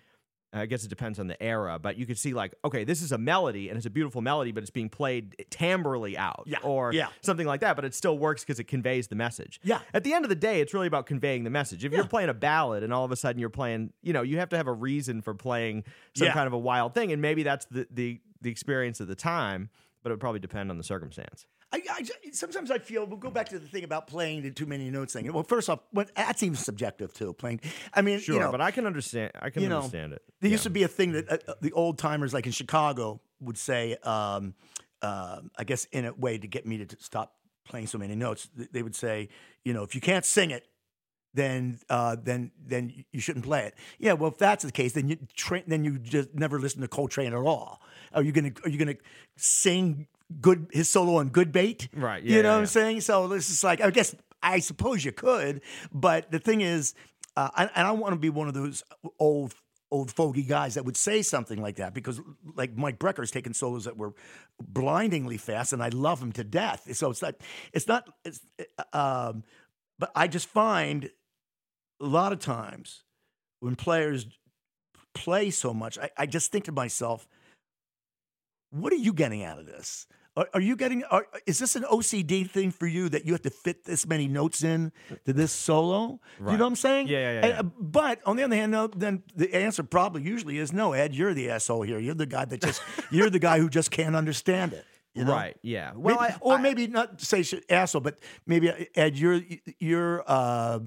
I guess it depends on the era, but you could see like, okay, this is a melody and it's a beautiful melody, but it's being played timbrely out, Yeah, or yeah. something like that. But it still works because it conveys the message. Yeah. At the end of the day, it's really about conveying the message. If you're playing a ballad and all of a sudden you're playing, you know, you have to have a reason for playing some Yeah. kind of a wild thing, and maybe that's the the the experience of the time, but it would probably depend on the circumstance. I, I sometimes I feel we'll go back to the thing about playing the too many notes thing. Well, first off, when, that seems subjective too. Playing, I mean, Sure, you know, but I can understand. I can you know, understand it. There Yeah. used to be a thing that uh, uh, the old timers, like in Chicago, would say. Um, uh, I guess in a way to get me to t- stop playing so many notes, th- they would say, you know, if you can't sing it, then uh, then then you shouldn't play it. Yeah, well, if that's the case, then you tra- then you just never listen to Coltrane at all. Are you gonna are you gonna sing good his solo on Good Bait? Right, you know yeah, what I'm saying? So this is like I guess I suppose you could, but the thing is, uh, I, I don't want to be one of those old old fogey guys that would say something like that because like Mike Brecker's taken solos that were blindingly fast and I love him to death. So it's not it's not it's um but I just find a lot of times when players play so much, I, I just think to myself, what are you getting out of this? Are, are you getting? Are, is this an OCD thing for you that you have to fit this many notes in to this solo? You know what I'm saying? Yeah, yeah, yeah, And, yeah. uh, but on the other hand, no, then the answer probably usually is no. Ed, you're the asshole here. You're the guy that just you're the guy who just can't understand it. you know? Right. Yeah. Well, Maybe- I, or I- maybe not say asshole, but maybe uh, Ed, you're you're uh,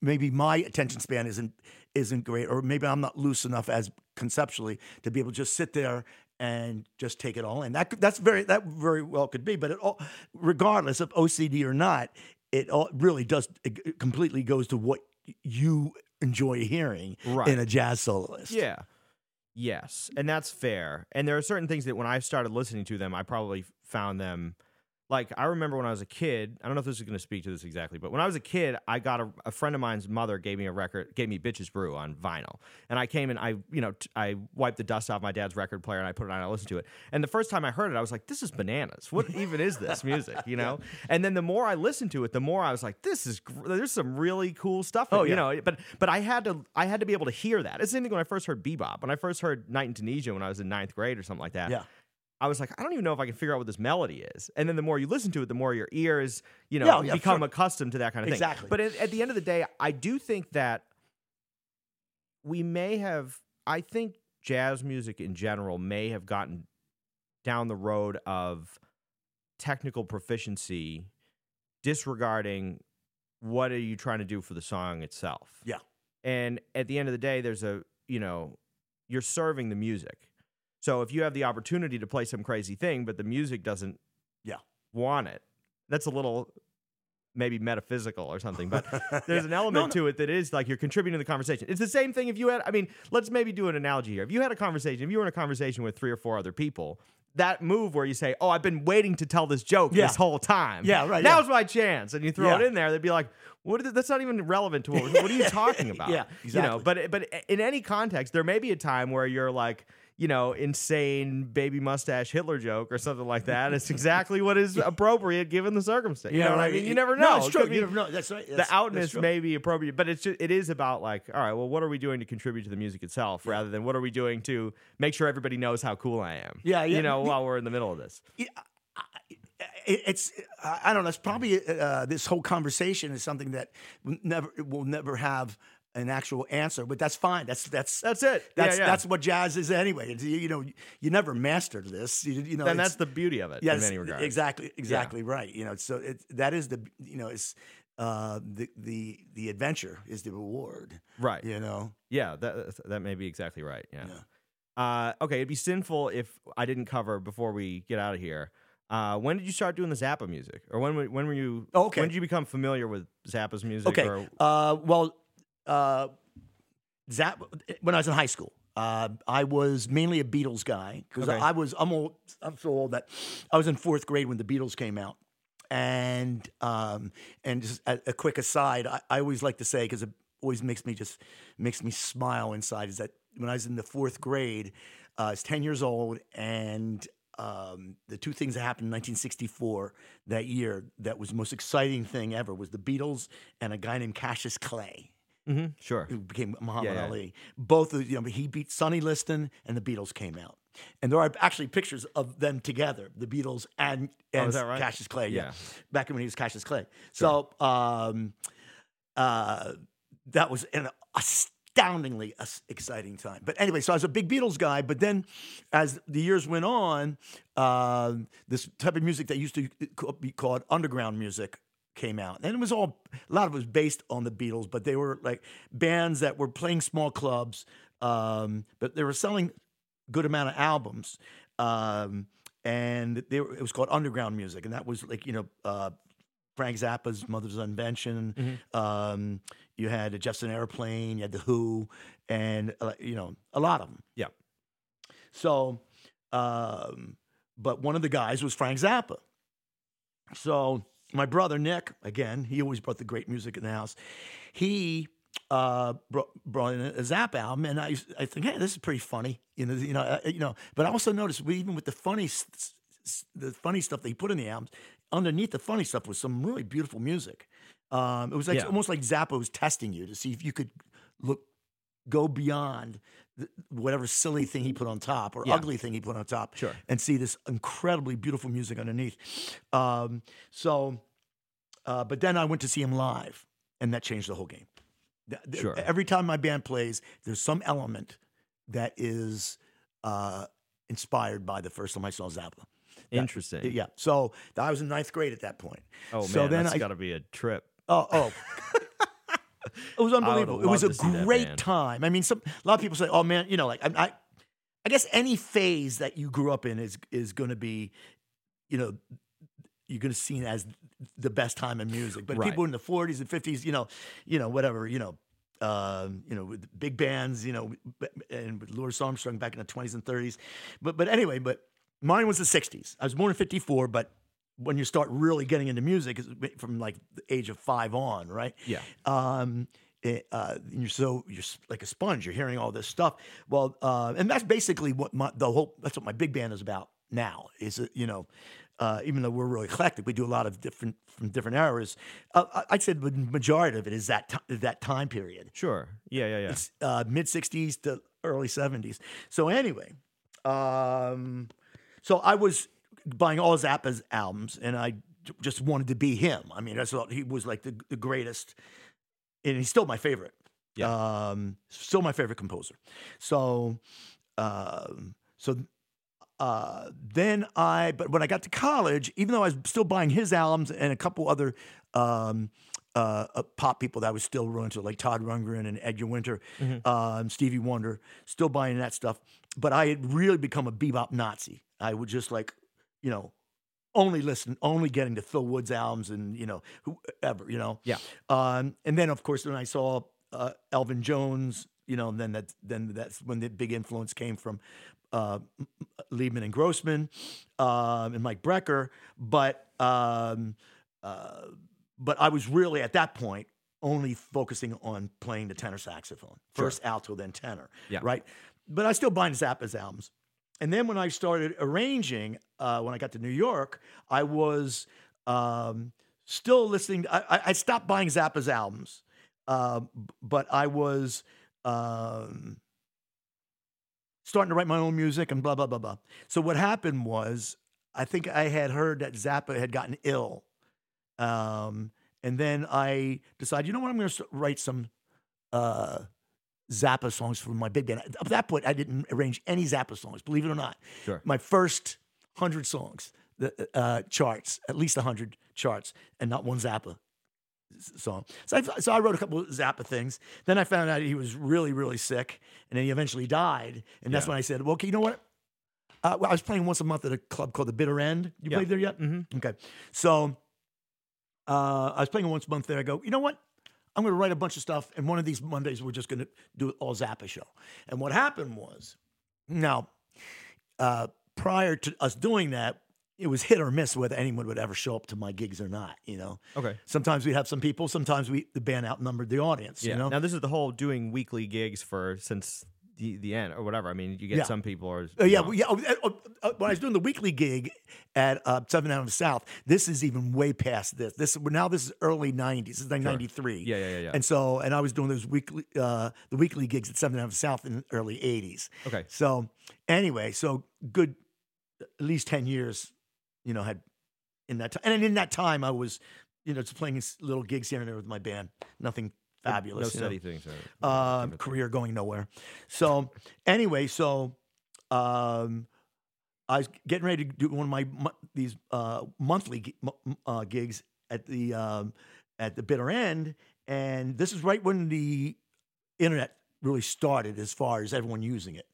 maybe my attention span isn't isn't great, or maybe I'm not loose enough as conceptually to be able to just sit there and just take it all in. That that's very that very well could be, but it all, regardless of OCD or not, it all really does it completely goes to what you enjoy hearing Right. in a jazz soloist. Yeah. Yes, and that's fair. And there are certain things that when I started listening to them, I probably found them like I remember when I was a kid. I don't know if this is going to speak to this exactly, but when I was a kid, I got a, a friend of mine's mother gave me a record, gave me Bitches Brew on vinyl, and I came and I, you know, t- I wiped the dust off my dad's record player and I put it on and I listened to it. And the first time I heard it, I was like, "This is bananas! What even is this music?" You know. And then the more I listened to it, the more I was like, "This is gr- there's some really cool stuff." Oh, you yeah. know, but but I had to I had to be able to hear that. It's the same thing when I first heard bebop. When I first heard Night in Tunisia when I was in ninth grade or something like that. Yeah. I was like, I don't even know if I can figure out what this melody is. And then the more you listen to it, the more your ears, you know, Yeah, yeah, become sure. accustomed to that kind of thing. Exactly. But at, at the end of the day, I do think that we may have. I think jazz music in general may have gotten down the road of technical proficiency, disregarding what are you trying to do for the song itself. Yeah. And at the end of the day, there's a, you know, you're serving the music. So if you have the opportunity to play some crazy thing, but the music doesn't Yeah. want it, that's a little maybe metaphysical or something. But there's Yeah. an element No, to it that is like you're contributing to the conversation. It's the same thing if you had, I mean, let's maybe do an analogy here. If you had a conversation, if you were in a conversation with three or four other people, that move where you say, "Oh, I've been waiting to tell this joke Yeah. this whole time. Yeah, right, yeah. Now's my chance." And you throw it in there, they'd be like, "What? Is, that's not even relevant to what, what are you talking about?" Yeah, You know, exactly. but but in any context, there may be a time where you're like, you know, insane baby mustache Hitler joke or something like that. It's exactly what is appropriate given the circumstance. You know what I mean? You never know. No, it's true. be- You never know. That's right. the That's- that's outness may be appropriate, but it's just, it is about like, all right, well, what are we doing to contribute to the music itself, rather than what are we doing to make sure everybody knows how cool I am? Yeah, yeah. You know, while we're in the middle of this. it's I I don't know. It's probably uh, this whole conversation is something that never will never have an actual answer, but that's fine. That's that's That's it. That's yeah. that's what jazz is anyway. It's, you, you know, you never mastered this. You, you know, it's- that's the beauty of it yes, in many regards. exactly, exactly right. You know, so it, that is the you know it's uh, the the the adventure is the reward. Right. You know, Yeah, that that may be exactly right. Yeah. Uh, okay, it'd be sinful if I didn't cover before we get out of here. Uh, when did you start doing the Zappa music, or when when were you? Oh, okay. When did you become familiar with Zappa's music? Okay. Or, Uh, well, uh, Zap, when I was in high school, uh, I was mainly a Beatles guy because Okay. I was I'm old. I'm so old that I was in fourth grade when the Beatles came out. And um, and just a, a quick aside, I, I always like to say because it always makes me just makes me smile inside is that when I was in the fourth grade, uh, I was ten years old, and um, the two things that happened in 1964 that year that was the most exciting thing ever was the Beatles and a guy named Cassius Clay. Mm-hmm. Sure. who became Muhammad Yeah, yeah. Ali. Both of you know, he beat Sonny Liston and the Beatles came out. And there are actually pictures of them together, the Beatles and, and Oh, right? Cassius Clay. Yeah. Yeah. Back when he was Cassius Clay. So um, uh, that was an astoundingly exciting time. But anyway, so I was a big Beatles guy. But then as the years went on, uh, this type of music that used to be called underground music came out. And it was all, a lot of it was based on the Beatles, but they were like bands that were playing small clubs, um, but they were selling good amount of albums. Um, and they were, it was called underground music. And that was like, you know, uh, Frank Zappa's Mother's Invention. Um, you had a Jefferson Airplane, you had The Who, and, uh, you know, a lot of them. Yeah. So, um, but one of the guys was Frank Zappa. So my brother Nick, again, he always brought the great music in the house. He uh, brought, brought in a Zappa album, and I, I think, hey, this is pretty funny, you know, you know, uh, you know. But I also noticed, we, even with the funny, the funny stuff that he put in the albums, underneath the funny stuff was some really beautiful music. Um, it was like Yeah. almost like Zappa was testing you to see if you could look go beyond whatever silly thing he put on top or Yeah. ugly thing he put on top Sure. and see this incredibly beautiful music underneath. Um, so, uh, but then I went to see him live, and that changed the whole game. Sure. Every time my band plays, there's some element that is uh, inspired by the first time I saw Zappa. Interesting. Yeah. So I was in ninth grade at that point. Oh man, so then that's got to be a trip. Oh, oh. it was unbelievable. It was a that great time. I mean, some a lot of people say, "Oh man, you know, like I, I, I guess any phase that you grew up in is is going to be, you know, you're going to see it as the best time in music." But Right. people in the 40s and 50s, you know, you know, whatever, you know. Um, you know, with big bands, you know, and with Louis Armstrong back in the 20s and 30s. But but anyway, but mine was the 60s. I was born in 54, but when you start really getting into music, from like the age of five on, right? Yeah. Um, it, uh, and you're so you're like a sponge. You're hearing all this stuff. Well, uh, and that's basically what my the whole that's what my big band is about now. Is it you know, uh, even though we're really eclectic, we do a lot of different from different eras. Uh, I- I'd say the majority of it is that ti- that time period. Sure. Yeah. Yeah. Yeah. It's uh, mid '60s to early '70s. So anyway, um, so I was buying all Zappa's albums, and I just wanted to be him. I mean, that's what he was like the, the greatest, and he's still my favorite. Yeah. Um, still my favorite composer. So, um, so uh, then I, but when I got to college, even though I was still buying his albums and a couple other um, uh, uh, pop people that I was still really into, like Todd Rundgren and Edgar Winter, um, Stevie Wonder, still buying that stuff. But I had really become a bebop Nazi. I would just like, you know, only listen, only getting to Phil Woods albums and you know whoever, you know. Yeah. Um, and then of course when I saw uh, Elvin Jones, you know, then that then that's when the big influence came from uh, Liebman and Grossman um, and Mike Brecker. But um, uh, but I was really at that point only focusing on playing the tenor saxophone, first alto, then tenor. Yeah. Right. But I still buying Zappa's albums. And then when I started arranging, uh, when I got to New York, I was um, still listening. I, I- I stopped buying Zappa's albums, uh, but I was um, starting to write my own music and blah blah blah blah. So what happened was, I think I had heard that Zappa had gotten ill, um, and then I decided, you know what, I'm going to write some. Uh, Zappa songs for my big band. At that point, I didn't arrange any Zappa songs, believe it or not. Sure. My first hundred songs, the uh, charts, at least hundred charts, and not one Zappa song. So I, so I wrote a couple of Zappa things. Then I found out he was really, really sick, and then he eventually died. And that's Yeah. when I said, "Well, okay, you know what? Uh, well, I was playing once a month at a club called the Bitter End. You Yeah. played there yet? Mm-hmm. Okay. So uh, I was playing once a month there. I go, you know what? I'm going to write a bunch of stuff, and one of these Mondays we're just going to do all Zappa show. And what happened was, now, uh, prior to us doing that, it was hit or miss whether anyone would ever show up to my gigs or not. You know, Okay. sometimes we'd have some people, sometimes we the band outnumbered the audience. Yeah. You know, Now this is the whole doing weekly gigs for since the the end or whatever. I mean, you get Yeah. some people are. Uh, yeah, well, yeah. oh, uh, uh, when I was doing the weekly gig at uh, Seventh Avenue South, this is even way past this. This now this is early '90s. This is like '93. Yeah, yeah, yeah, yeah. And so, and I was doing those weekly, uh, the weekly gigs at Seventh Avenue South in the early '80s. Okay. So anyway, so good, at least ten years, you know, had in that time, and in that time, I was, you know, just playing little gigs here and there with my band. Nothing no fabulous. you know steady things. uh, um, career going nowhere. So anyway, so um, I was getting ready to do one of my these uh, monthly gi- mo- m- uh, gigs at the um, at the bitter end, and this is right when the internet really started, as far as everyone using it.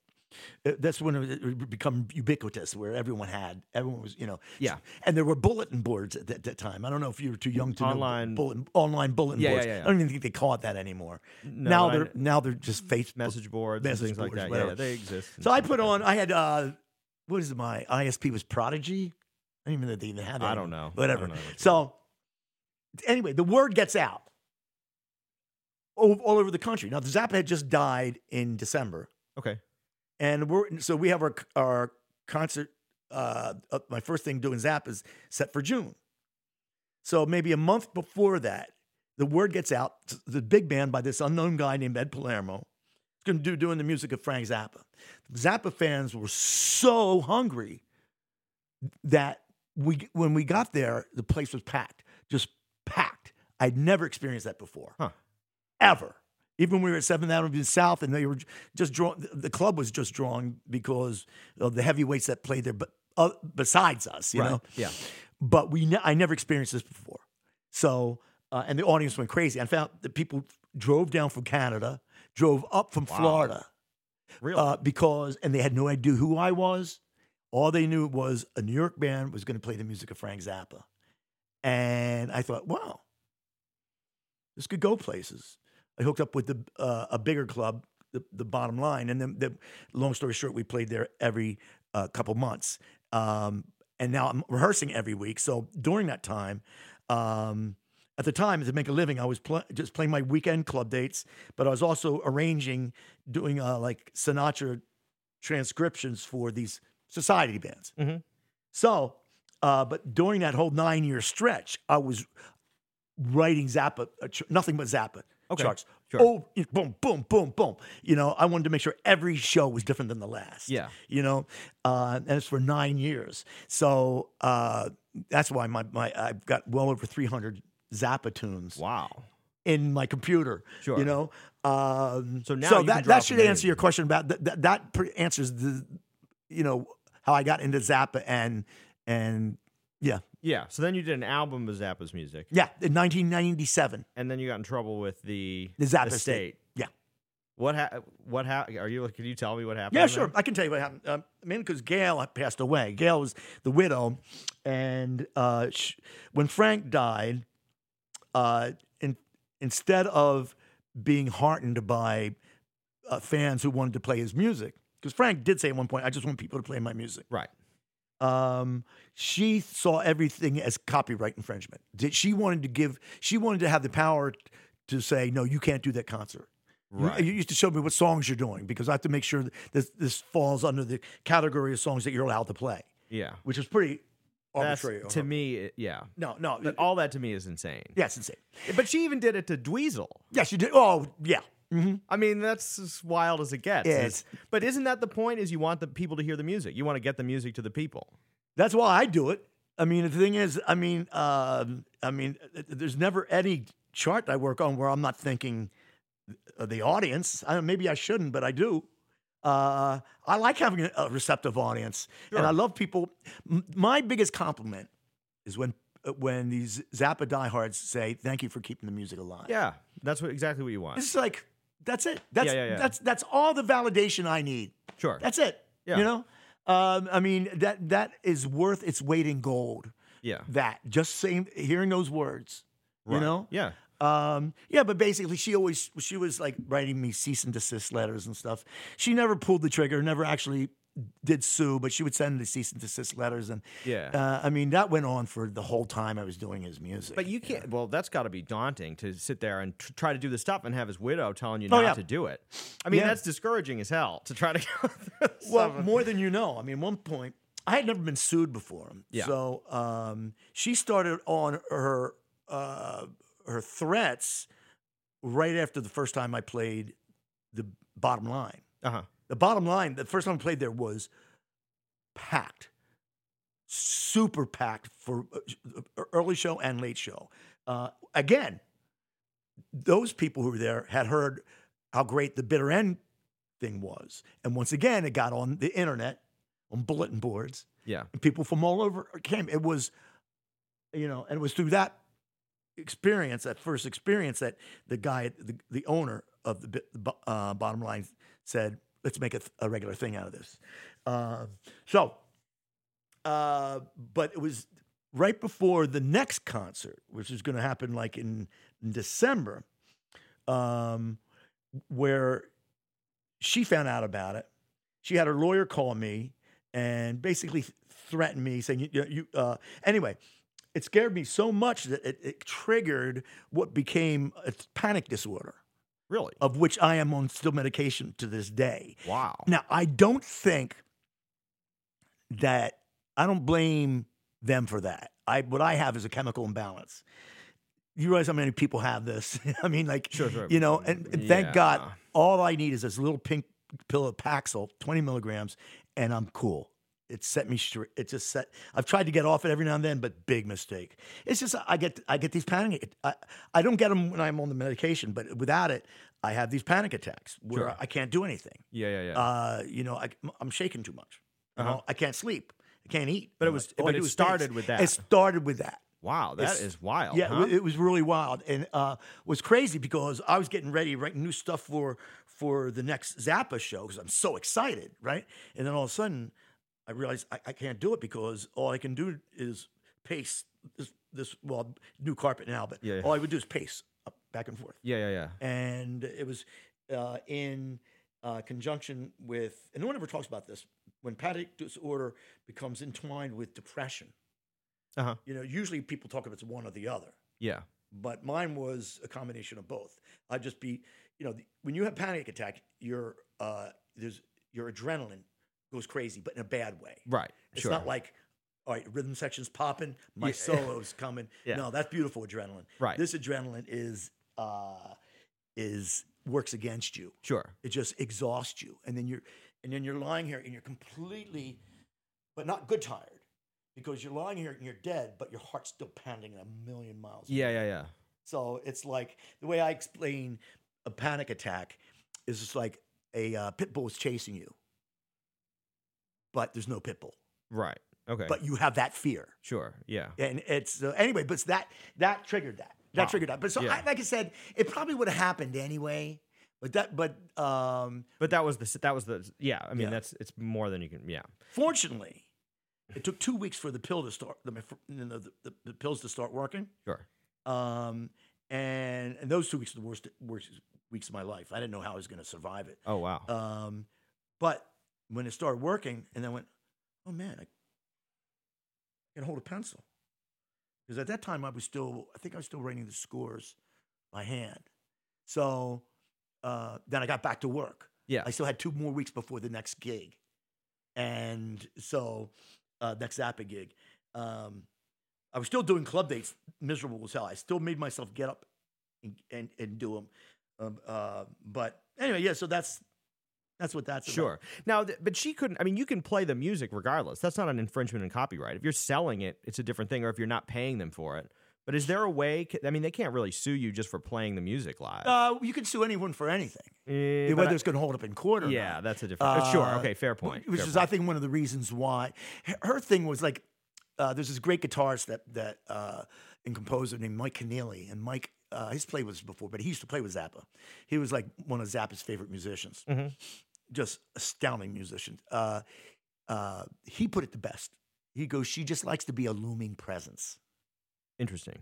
Uh, That's when it would become ubiquitous, where everyone had, everyone was, you know, Yeah. and there were bulletin boards at that, that time. I don't know if you were too young to Online- know bulletin, online bulletin Yeah, yeah, boards. yeah, yeah. I don't even think they call it that anymore. No, now they're kn- now they're just Facebook message boards message things boards, like that. whatever. Yeah, yeah, they exist. So I put like on. I had uh, what is it? My ISP was Prodigy. I don't even know they even had that. I don't know. Whatever. don't know so anyway, the word gets out all, all over the country. Now, the Zappa had just died in December. Okay. And we're so we have our our concert. Uh, my first thing doing Zappa is set for June. So maybe a month before that, the word gets out. The big band by this unknown guy named Ed Palermo is going to do doing the music of Frank Zappa. Zappa fans were so hungry that we when we got there, the place was packed, just packed. I'd never experienced that before, Huh. ever. Even when we were at Seventh Avenue South, and they were just drawing. The club was just drawing because of the heavyweights that played there, but uh, besides us, you right. know Yeah. but we ne- I never experienced this before. So uh, and the audience went crazy. I found that people drove down from Canada, drove up from Wow. Florida Really. uh, because and they had no idea who I was. All they knew was a New York band was going to play the music of Frank Zappa, and I thought, wow, this could go places. I hooked up with the uh, a bigger club, the, the Bottom Line, and then the long story short, we played there every uh, couple months. Um, and now I'm rehearsing every week. So during that time, um, at the time to make a living, I was pl- just playing my weekend club dates, but I was also arranging, doing uh, like Sinatra transcriptions for these society bands. Mhm. So, uh, but during that whole nine year stretch, I was writing Zappa, uh, nothing but Zappa Okay, charts. sure. Oh, boom, boom, boom, boom. You know, I wanted to make sure every show was different than the last. Yeah. You know, uh, and it's for nine years. So uh, that's why my, my I've got well over 300 Zappa tunes wow. in my computer. Sure. You know, um, So now so that that should answer your question about that. That, that pre- answers the, you know, how I got into Zappa and and yeah, Yeah. So then you did an album of Zappa's music, yeah, in 1997, and then you got in trouble with the the Zappa estate. estate. Yeah. What ha- What ha- Are you? Can you tell me what happened? Yeah, sure. that? I can tell you what happened. Um, I mean, because Gail passed away. Gail was the widow, and uh, sh- when Frank died, uh, in, instead of being heartened by uh, fans who wanted to play his music, because Frank did say at one point, "I just want people to play my music." Right. Um, she saw everything as copyright infringement. Did she wanted to give? She wanted to have the power to say, "No, you can't do that concert." You- Right. You, used to show me what songs you're doing because I have to make sure that this, this falls under the category of songs that you're allowed to play, Yeah. which is pretty That's, arbitrary. to me, it- yeah. no, no, But all that to me is insane. yeah, it's insane. But she even did it to Dweezil. Yes, you did. Oh, yeah. Hmm I mean, that's as wild as it gets. Yeah, It's- but isn't that the point? Is you want the people to hear the music. You want to get the music to the people. That's why I do it. I mean, the thing is, I mean, um, I mean, there's never any chart I work on where I'm not thinking of the audience. I, maybe I shouldn't, but I do. Uh, I like having a, receptive audience, and I love people. M- my biggest compliment is when uh, when these Zappa diehards say, "Thank you for keeping the music alive." Yeah, that's what exactly what you want. It's like that's it. That's Yeah, yeah, yeah. that's that's all the validation I need. Sure. That's it. Yeah. You know, um, I mean that that is worth its weight in gold. yeah. That just saying, hearing those words, Right. you know. Yeah. Um, yeah, but basically, she always she was like writing me cease and desist letters and stuff. She never pulled the trigger, never actually did sue, but she would send the cease and desist letters, and Yeah. uh, I mean that went on for the whole time I was doing his music. But you can't. Well, that's got to be daunting to sit there and tr- try to do the stuff and have his widow telling you Oh, not yeah. to do it. I mean, Yeah. that's discouraging as hell to try to go through Well, stuff. more than you know. I mean, one point I had never been sued before, Yeah. so um, she started on her uh, her threats right after the first time I played the Bottom Line. Uh huh. The Bottom Line, the first time I played there was packed, super packed for uh, early show and late show. Uh, again, those people who were there had heard how great the Bitter End thing was, and once again, it got on the internet, on bulletin boards, Yeah. and people from all over came. It was, you know, and it was through that experience, that first experience, that the guy, the, the owner of the uh, Bottom Line said, let's make a, th- a regular thing out of this. Uh, so, uh, but it was right before the next concert, which is going to happen like in, in December, um, where she found out about it. She had her lawyer call me and basically threatened me, saying, "You, you, you uh, anyway." It scared me so much that it, it triggered what became a panic disorder, Really? of which I am on still medication to this day. Wow. Now, I don't think that I don't blame them for that. I what I have is a chemical imbalance. You realize how many people have this? I mean, like Sure, sure. you know, and, and thank God, all I need is this little pink pill of Paxil, twenty milligrams, and I'm cool. It set me straight. It just set. I've tried to get off it every now and then, but big mistake. It's just I get I get these panic. I, I don't get them when I'm on the medication, but without it, I have these panic attacks where Sure. I can't do anything. Yeah, yeah, yeah. Uh, you know, I, I'm shaking too much. Uh-huh. know, I can't sleep. I can't eat. But it was- but do it started dance. with that. It started with that. wow, that it's- is wild. Yeah, huh? it, it was really wild, and uh, was crazy because I was getting ready, writing new stuff for for the next Zappa show because I'm so excited, right? And then all of a sudden, I realized I, I can't do it because all I can do is pace this this well new carpet now, but Yeah, yeah. all I would do is pace up, back and forth, yeah, yeah, yeah. and it was uh, in uh, conjunction with, and no one ever talks about this when panic disorder becomes entwined with depression. Uh huh. You know, usually people talk about it's one or the other Yeah. but mine was a combination of both. I'd just be, you know, the, when you have panic attack, your uh, there's your adrenaline goes crazy, but in a bad way. Right. It's sure. not like, all right, rhythm section's popping, my Yeah. solo's coming. Yeah. No, that's beautiful adrenaline. Right. This adrenaline is uh, is works against you. sure. It just exhausts you, and then you're and then you're lying here and you're completely, but not good tired. Because you're lying here and you're dead, but your heart's still pounding at a million miles. Yeah, hour. yeah, yeah. So it's like the way I explain a panic attack is just like a uh, pit bull is chasing you, but there's no pit bull, Right. Okay. but you have that fear, sure. Yeah. and it's uh, anyway. But that that triggered that that Wow. triggered that. But so Yeah. I, like I said, it probably would have happened anyway. But that but um, But that was the that was the yeah. I mean Yeah. that's it's more than you can yeah. fortunately, it took two weeks for the pill to start the you know, the, the, the pills to start working. Sure. Um, and and those two weeks were the worst worst weeks of my life. I didn't know how I was going to survive it. Oh wow. Um, but when it started working, and then I went, oh man, I can hold a pencil. Because at that time, I was still, I think I was still writing the scores by hand. So uh, then I got back to work. yeah. I still had two more weeks before the next gig. And so, uh, next Zappa gig. Um, I was still doing club dates, miserable as hell. I still made myself get up and, and, and do them. Um, uh, but anyway, yeah, so that's that's what that's about. Sure. Now, th- but she couldn't. I mean, you can play the music regardless. That's not an infringement in copyright. If you're selling it, it's a different thing, or if you're not paying them for it. But is there a way? I mean, they can't really sue you just for playing the music live. Uh, you can sue anyone for anything, but whether I- it's going to hold up in court or yeah, not. that's a different. uh, sure. Uh, Okay. Fair point. Which fair is, point. I think, one of the reasons why her- her thing was like, uh, there's this great guitarist that that uh, and composer named Mike Keneally, and Mike, uh, his play was before, but he used to play with Zappa. He was like one of Zappa's favorite musicians, Mhm. Just astounding musician. Uh, uh, he put it the best. He goes, she just likes to be a looming presence. Interesting.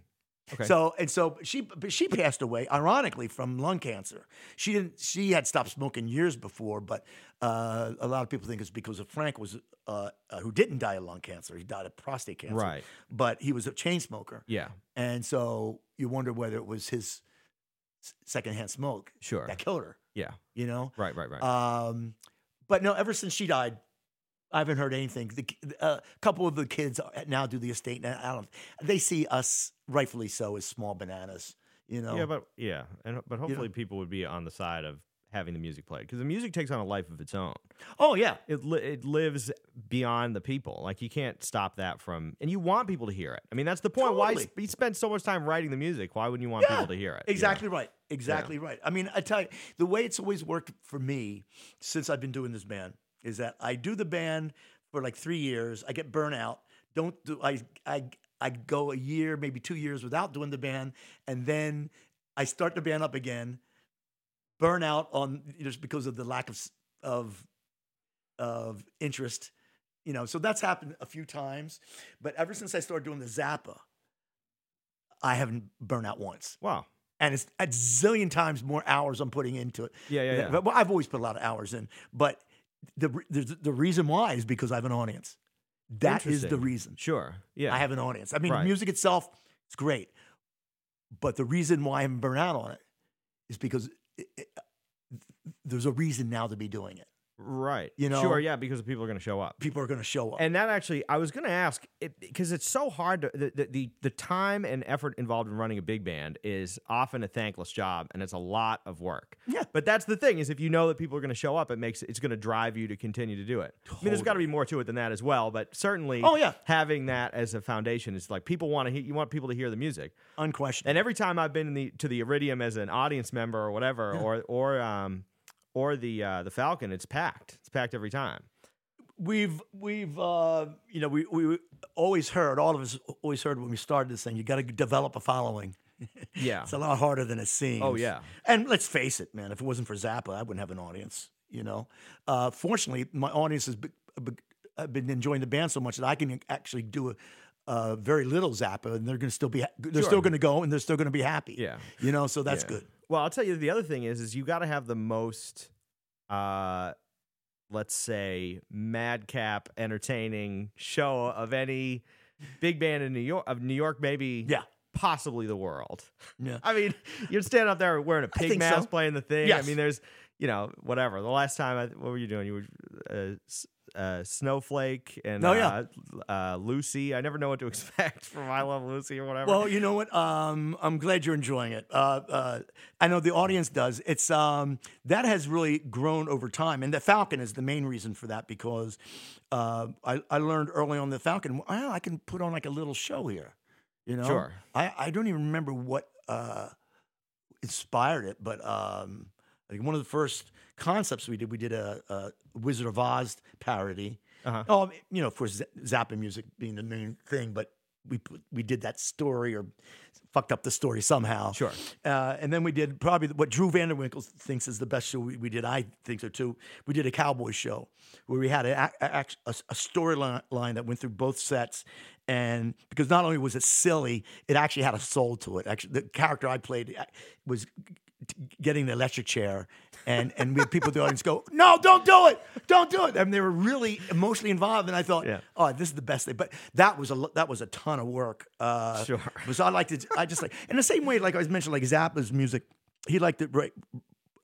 Okay. So and so she but she passed away ironically from lung cancer. She didn't she had stopped smoking years before, but uh, a lot of people think it's because of Frank was uh, uh, who didn't die of lung cancer. He died of prostate cancer. Right. But he was a chain smoker. Yeah. And so you wonder whether it was his secondhand smoke Sure. that killed her, Yeah. you know? Right. Right. Right. Um, but no, ever since she died, I haven't heard anything. The, a uh, couple of the kids now do the estate. And I don't. They see us, rightfully so, as small bananas. You know. Yeah, but yeah, and but hopefully people would be on the side of having the music played because the music takes on a life of its own. oh yeah, It li- it lives beyond the people. Like you can't stop that from, and you want people to hear it. I mean, that's the point. Why Totally. you spend so much time writing the music? Why wouldn't you want Yeah, people to hear it? you know? Exactly right. Exactly right. I mean, I tell you, the way it's always worked for me since I've been doing this band is that I do the band for like three years. I get burnout. Don't do I I I go a year, maybe two years without doing the band, and then I start the band up again. Burn out on just because of the lack of of of interest, you know. So that's happened a few times, but ever since I started doing the Zappa, I haven't burned out once Wow. And it's a zillion times more hours I'm putting into it. Yeah, yeah, yeah. Well, I've always put a lot of hours in, but the the, the reason why is because I have an audience. That is the reason. Sure. Yeah. I have an audience. I mean, Right. music itself is great, but the reason why I'm burnt out on it is because it, it, there's a reason now to be doing it. Right. you know- Sure. Yeah, because people are going to show up. People are going to show up. And that actually, I was going to ask because it's so hard to the, the the time and effort involved in running a big band is often a thankless job, and it's a lot of work. Yeah. But that's the thing is, if you know that people are going to show up, it makes it's going to drive you to continue to do it. I mean, there's got to be more to it than that as well, but certainly, Oh, yeah. having that as a foundation is like people want to hear. You want people to hear the music, Unquestioned. and every time I've been in the to the Iridium as an audience member or whatever, or or um or the uh, the Falcon, it's packed. It's packed every time. we've we've uh, you know we we always heard all of us always heard when we started this thing you got to develop a following Yeah. it's a lot harder than it seems Oh, yeah. and let's face it man if it wasn't for Zappa i wouldn't have an audience you know uh, fortunately my audience has been, I've been enjoying the band so much that i can actually do a uh, very little Zappa, and they're going to still be they're Sure. still going to go, and they're still going to be happy. Yeah. you know, so that's Yeah. good. Well, I'll tell you the other thing is is you got to have the most uh let's say madcap entertaining show of any big band in New York of New York maybe Yeah. possibly the world. Yeah. I mean, you'd stand up there wearing a pig think so. mask playing the thing. I mean, there's you know, whatever. The last time I what were you doing? You were uh, uh, Snowflake and Oh, yeah. uh, uh, Lucy. I never know what to expect from I Love Lucy or whatever. Well, you know what? Um, I'm glad you're enjoying it. Uh, uh, I know the audience does. It's um, that has really grown over time, and the Falcon is the main reason for that because uh, I, I learned early on the Falcon. Well, I can put on like a little show here. You know, Sure. I, I don't even remember what uh, inspired it, but um, I think one of the first concepts we did, we did a, a Wizard of Oz parody. Uh-huh. Oh, you know, of course, Zappa music being the main thing, but we we did that story or fucked up the story somehow. Sure. Uh, and then we did probably what Drew Vanderwinkle thinks is the best show we, we did. I think so too. We did a cowboy show where we had a, a, a, a storyline that went through both sets. And because not only was it silly, it actually had a soul to it. Actually, the character I played uh, was getting the electric chair, and and we had people in the audience go, "No, don't do it, don't do it." And they were really emotionally involved, and I thought, Yeah. "Oh, this is the best thing." But that was a that was a ton of work. Uh, Sure. because I like to, I just like in the same way, like I was mentioned, like Zappa's music, he liked it right.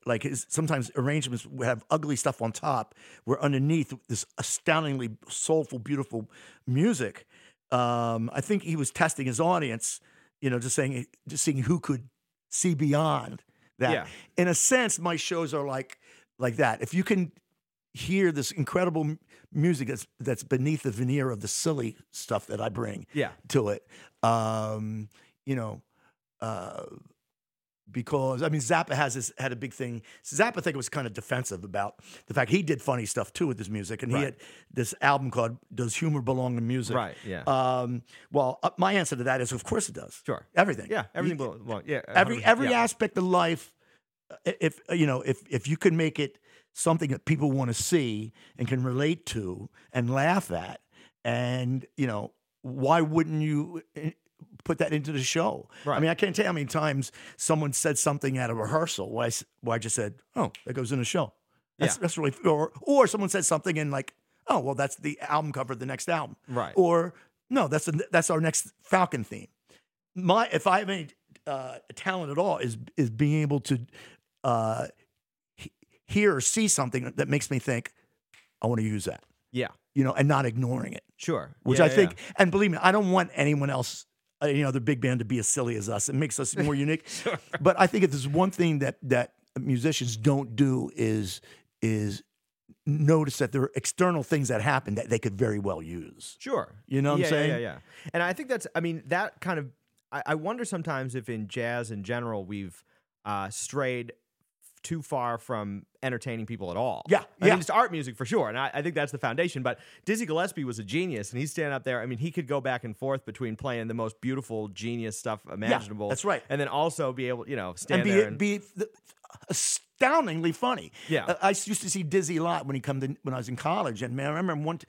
Like his sometimes arrangements would have ugly stuff on top, where underneath this astoundingly soulful, beautiful music. Um, I think he was testing his audience, you know, just saying, just seeing who could see beyond that. Yeah. In a sense, my shows are like like that. If you can hear this incredible m- music that's that's beneath the veneer of the silly stuff that I bring Yeah. to it, um, you know, uh, because I mean Zappa has this had a big thing. Zappa I think was kind of defensive about the fact he did funny stuff too with his music, and he had this album called "Does Humor Belong to Music?" Right, yeah. Um, well, uh, my answer to that is, of course it does. Sure. Everything. Yeah, everything. You- well, yeah, every every yeah. aspect of life uh, if you know if if you can make it something that people want to see and can relate to and laugh at and you know why wouldn't you uh, put that into the show. Right. I mean, I can't tell you how many times someone said something at a rehearsal where I, where I just said, "Oh, that goes in the show." That's Yeah. that's really or or someone said something and like, "Oh, well, that's the album cover of the next album." Right. Or no, that's the, that's our next Falcon theme. My if I have any uh, talent at all is is being able to uh, he- hear or see something that makes me think, I want to use that, Yeah. you know, and not ignoring it. Sure. Which Yeah, I yeah, think, and believe me, I don't want anyone else, uh, you know, the big band to be as silly as us. It makes us more unique. sure. But I think if there's one thing that that musicians don't do is is notice that there are external things that happen that they could very well use. Sure. You know what I'm saying? Yeah, yeah, yeah. And I think that's, I mean, that kind of, I, I wonder sometimes if in jazz in general we've uh, strayed too far from entertaining people at all. Yeah, I yeah. mean, it's art music for sure. And I, I think that's the foundation. But Dizzy Gillespie was a genius and he's standing up there. I mean, he could go back and forth between playing the most beautiful, genius stuff imaginable. that's right. And then also be able, you know, stand and be there and, be th- astoundingly funny. Yeah. Uh, I used to see Dizzy a lot when he come to, when I was in college, and man, I remember one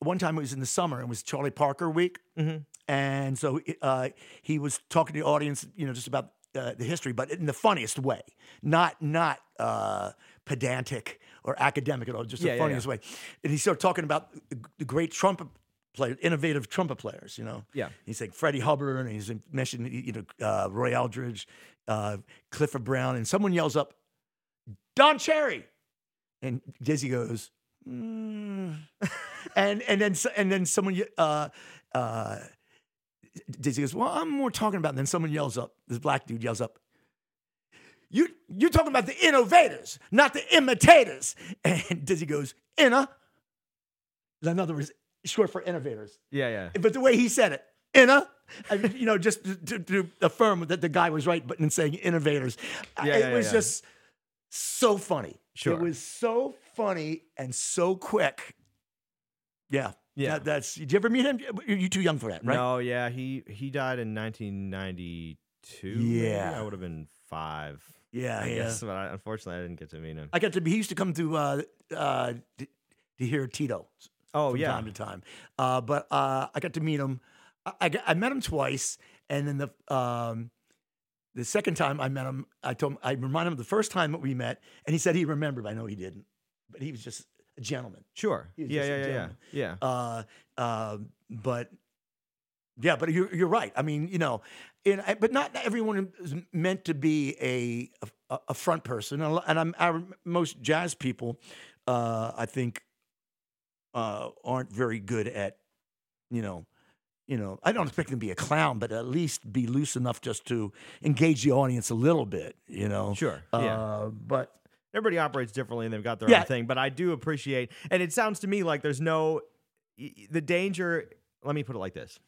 one time it was in the summer. It was Charlie Parker week, Mm-hmm. and so uh, he was talking to the audience, you know, just about uh, the history, but in the funniest way, not not uh, pedantic or academic at all, just Yeah, the yeah, funniest way. And he started talking about the, great trumpet players, innovative trumpet players, you know. Yeah. He's like Freddie Hubbard, and he's mentioned, you know, uh, Roy Eldridge, uh, Clifford Brown, and someone yells up, Don Cherry, and Dizzy goes, "Mm." and and then and then someone uh, uh, Dizzy goes, well, I'm more talking about. And then someone yells up, this black dude yells up. You you're talking about the innovators, not the imitators. And Dizzy goes, inna. In other words, short for innovators. yeah, yeah. But the way he said it, inna, I mean, you know, just to, to, to affirm that the guy was right, but in saying innovators, Yeah, it yeah, was yeah. just so funny. Sure. It was so funny and so quick. Yeah. Yeah. That- that's, did you ever meet him? You're you too young for that, right? No, yeah, he he died in 1992. maybe? Yeah. I would have been five. Yeah, I yeah. guess, but I, unfortunately, I didn't get to meet him. I got to he used to come to, uh, uh, to, to hear Tito Oh from yeah, time to time. Uh, but uh, I got to meet him. I, I, I met him twice, and then the um, the second time I met him, I told him, I reminded him of the first time that we met, and he said he remembered. I know he didn't, but he was just a gentleman. sure. Yeah, yeah, yeah, yeah, yeah. Uh, uh, but yeah, but you're you're right. I mean, you know, and I, but not everyone is meant to be a a, a front person, and I'm I, most jazz people, uh, I think, uh, aren't very good at, you know. You know, I don't expect them to be a clown, but at least be loose enough just to engage the audience a little bit. You know, Sure. Uh, yeah. But Everybody operates differently and they've got their Yeah. own thing. But I do appreciate, and it sounds to me like there's no the danger. Let me put it like this: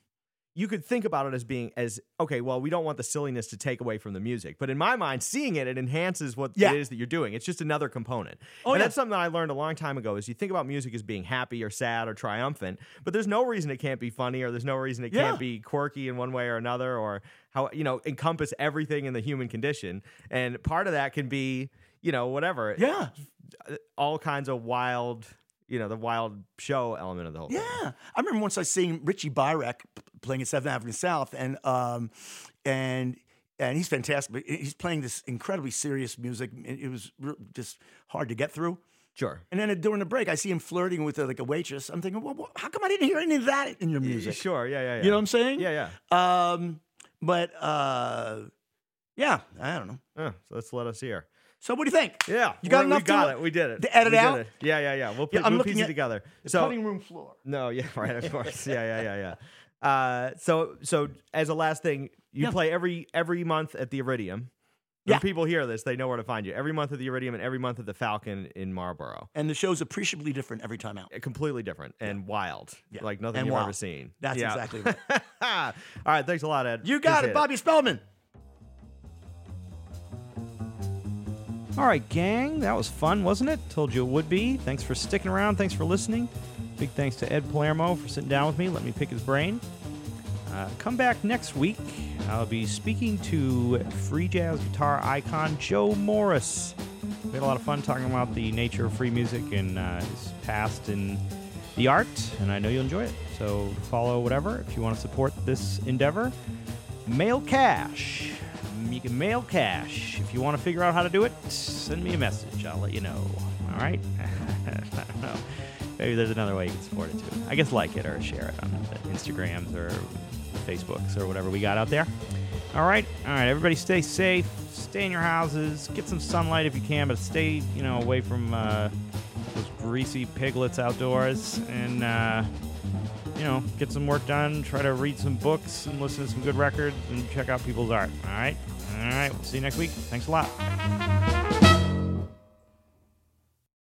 you could think about it as being as okay. Well, we don't want the silliness to take away from the music, but in my mind, seeing it, it enhances what Yeah. it is that you're doing. It's just another component. Oh, and yeah. that's something that I learned a long time ago. Is you think about music as being happy or sad or triumphant, but there's no reason it can't be funny or there's no reason it can't be quirky in one way or another or how you know encompass everything in the human condition. And part of that can be you know whatever yeah, all kinds of wild, you know, the wild show element of the whole thing. Yeah, I remember once I seen Richie Beirach playing at Seventh Avenue South, and um, and and he's fantastic. But he's playing this incredibly serious music. It was just hard to get through. Sure. And then during the break, I see him flirting with a, like a waitress. I'm thinking, well, well, how come I didn't hear any of that in your music? Sure. Yeah. Yeah. yeah. You know what I'm saying? Yeah. Yeah. Um, but uh, yeah, I don't know. Uh, so let's let us hear. So what do you think? Yeah. You got we, enough We got to- it. We did it. to edit we out? it. Yeah. Yeah. Yeah. We'll, put, Yeah, I'm we'll looking piece it at together. The so cutting room floor. no. Yeah. Right. Of course. yeah. Yeah. Yeah. Yeah. Uh, so so as a last thing, you Yeah. play every every month at the Iridium. When Yeah. people hear this, they know where to find you. Every month at the Iridium and every month at the Falcon in Marlboro. And the show's appreciably different every time out. Uh, Completely different and wild, Yeah. like nothing And you've ever seen. That's Yeah. exactly right. All right, thanks a lot, Ed. You got Appreciate it, Bobby Spellman. All right, gang, that was fun, wasn't it? Told you it would be. Thanks for sticking around. Thanks for listening. Big thanks to Ed Palermo for sitting down with me. Let me pick his brain. Uh, come back next week. I'll be speaking to free jazz guitar icon Joe Morris. We had a lot of fun talking about the nature of free music and uh, his past and the art, and I know you'll enjoy it. So follow whatever if you want to support this endeavor. mail cash. You can mail cash. If you want to figure out how to do it, send me a message. I'll let you know. All right? I don't know. Maybe there's another way you can support it too. I guess like it or share it on the Instagrams or Facebooks or whatever we got out there. All right, all right. Everybody, stay safe. Stay in your houses. Get some sunlight if you can, but stay, you know, away from uh, those greasy piglets outdoors. And uh, you know, get some work done. Try to read some books and listen to some good records and check out people's art. All right, all right. We'll see you next week. Thanks a lot.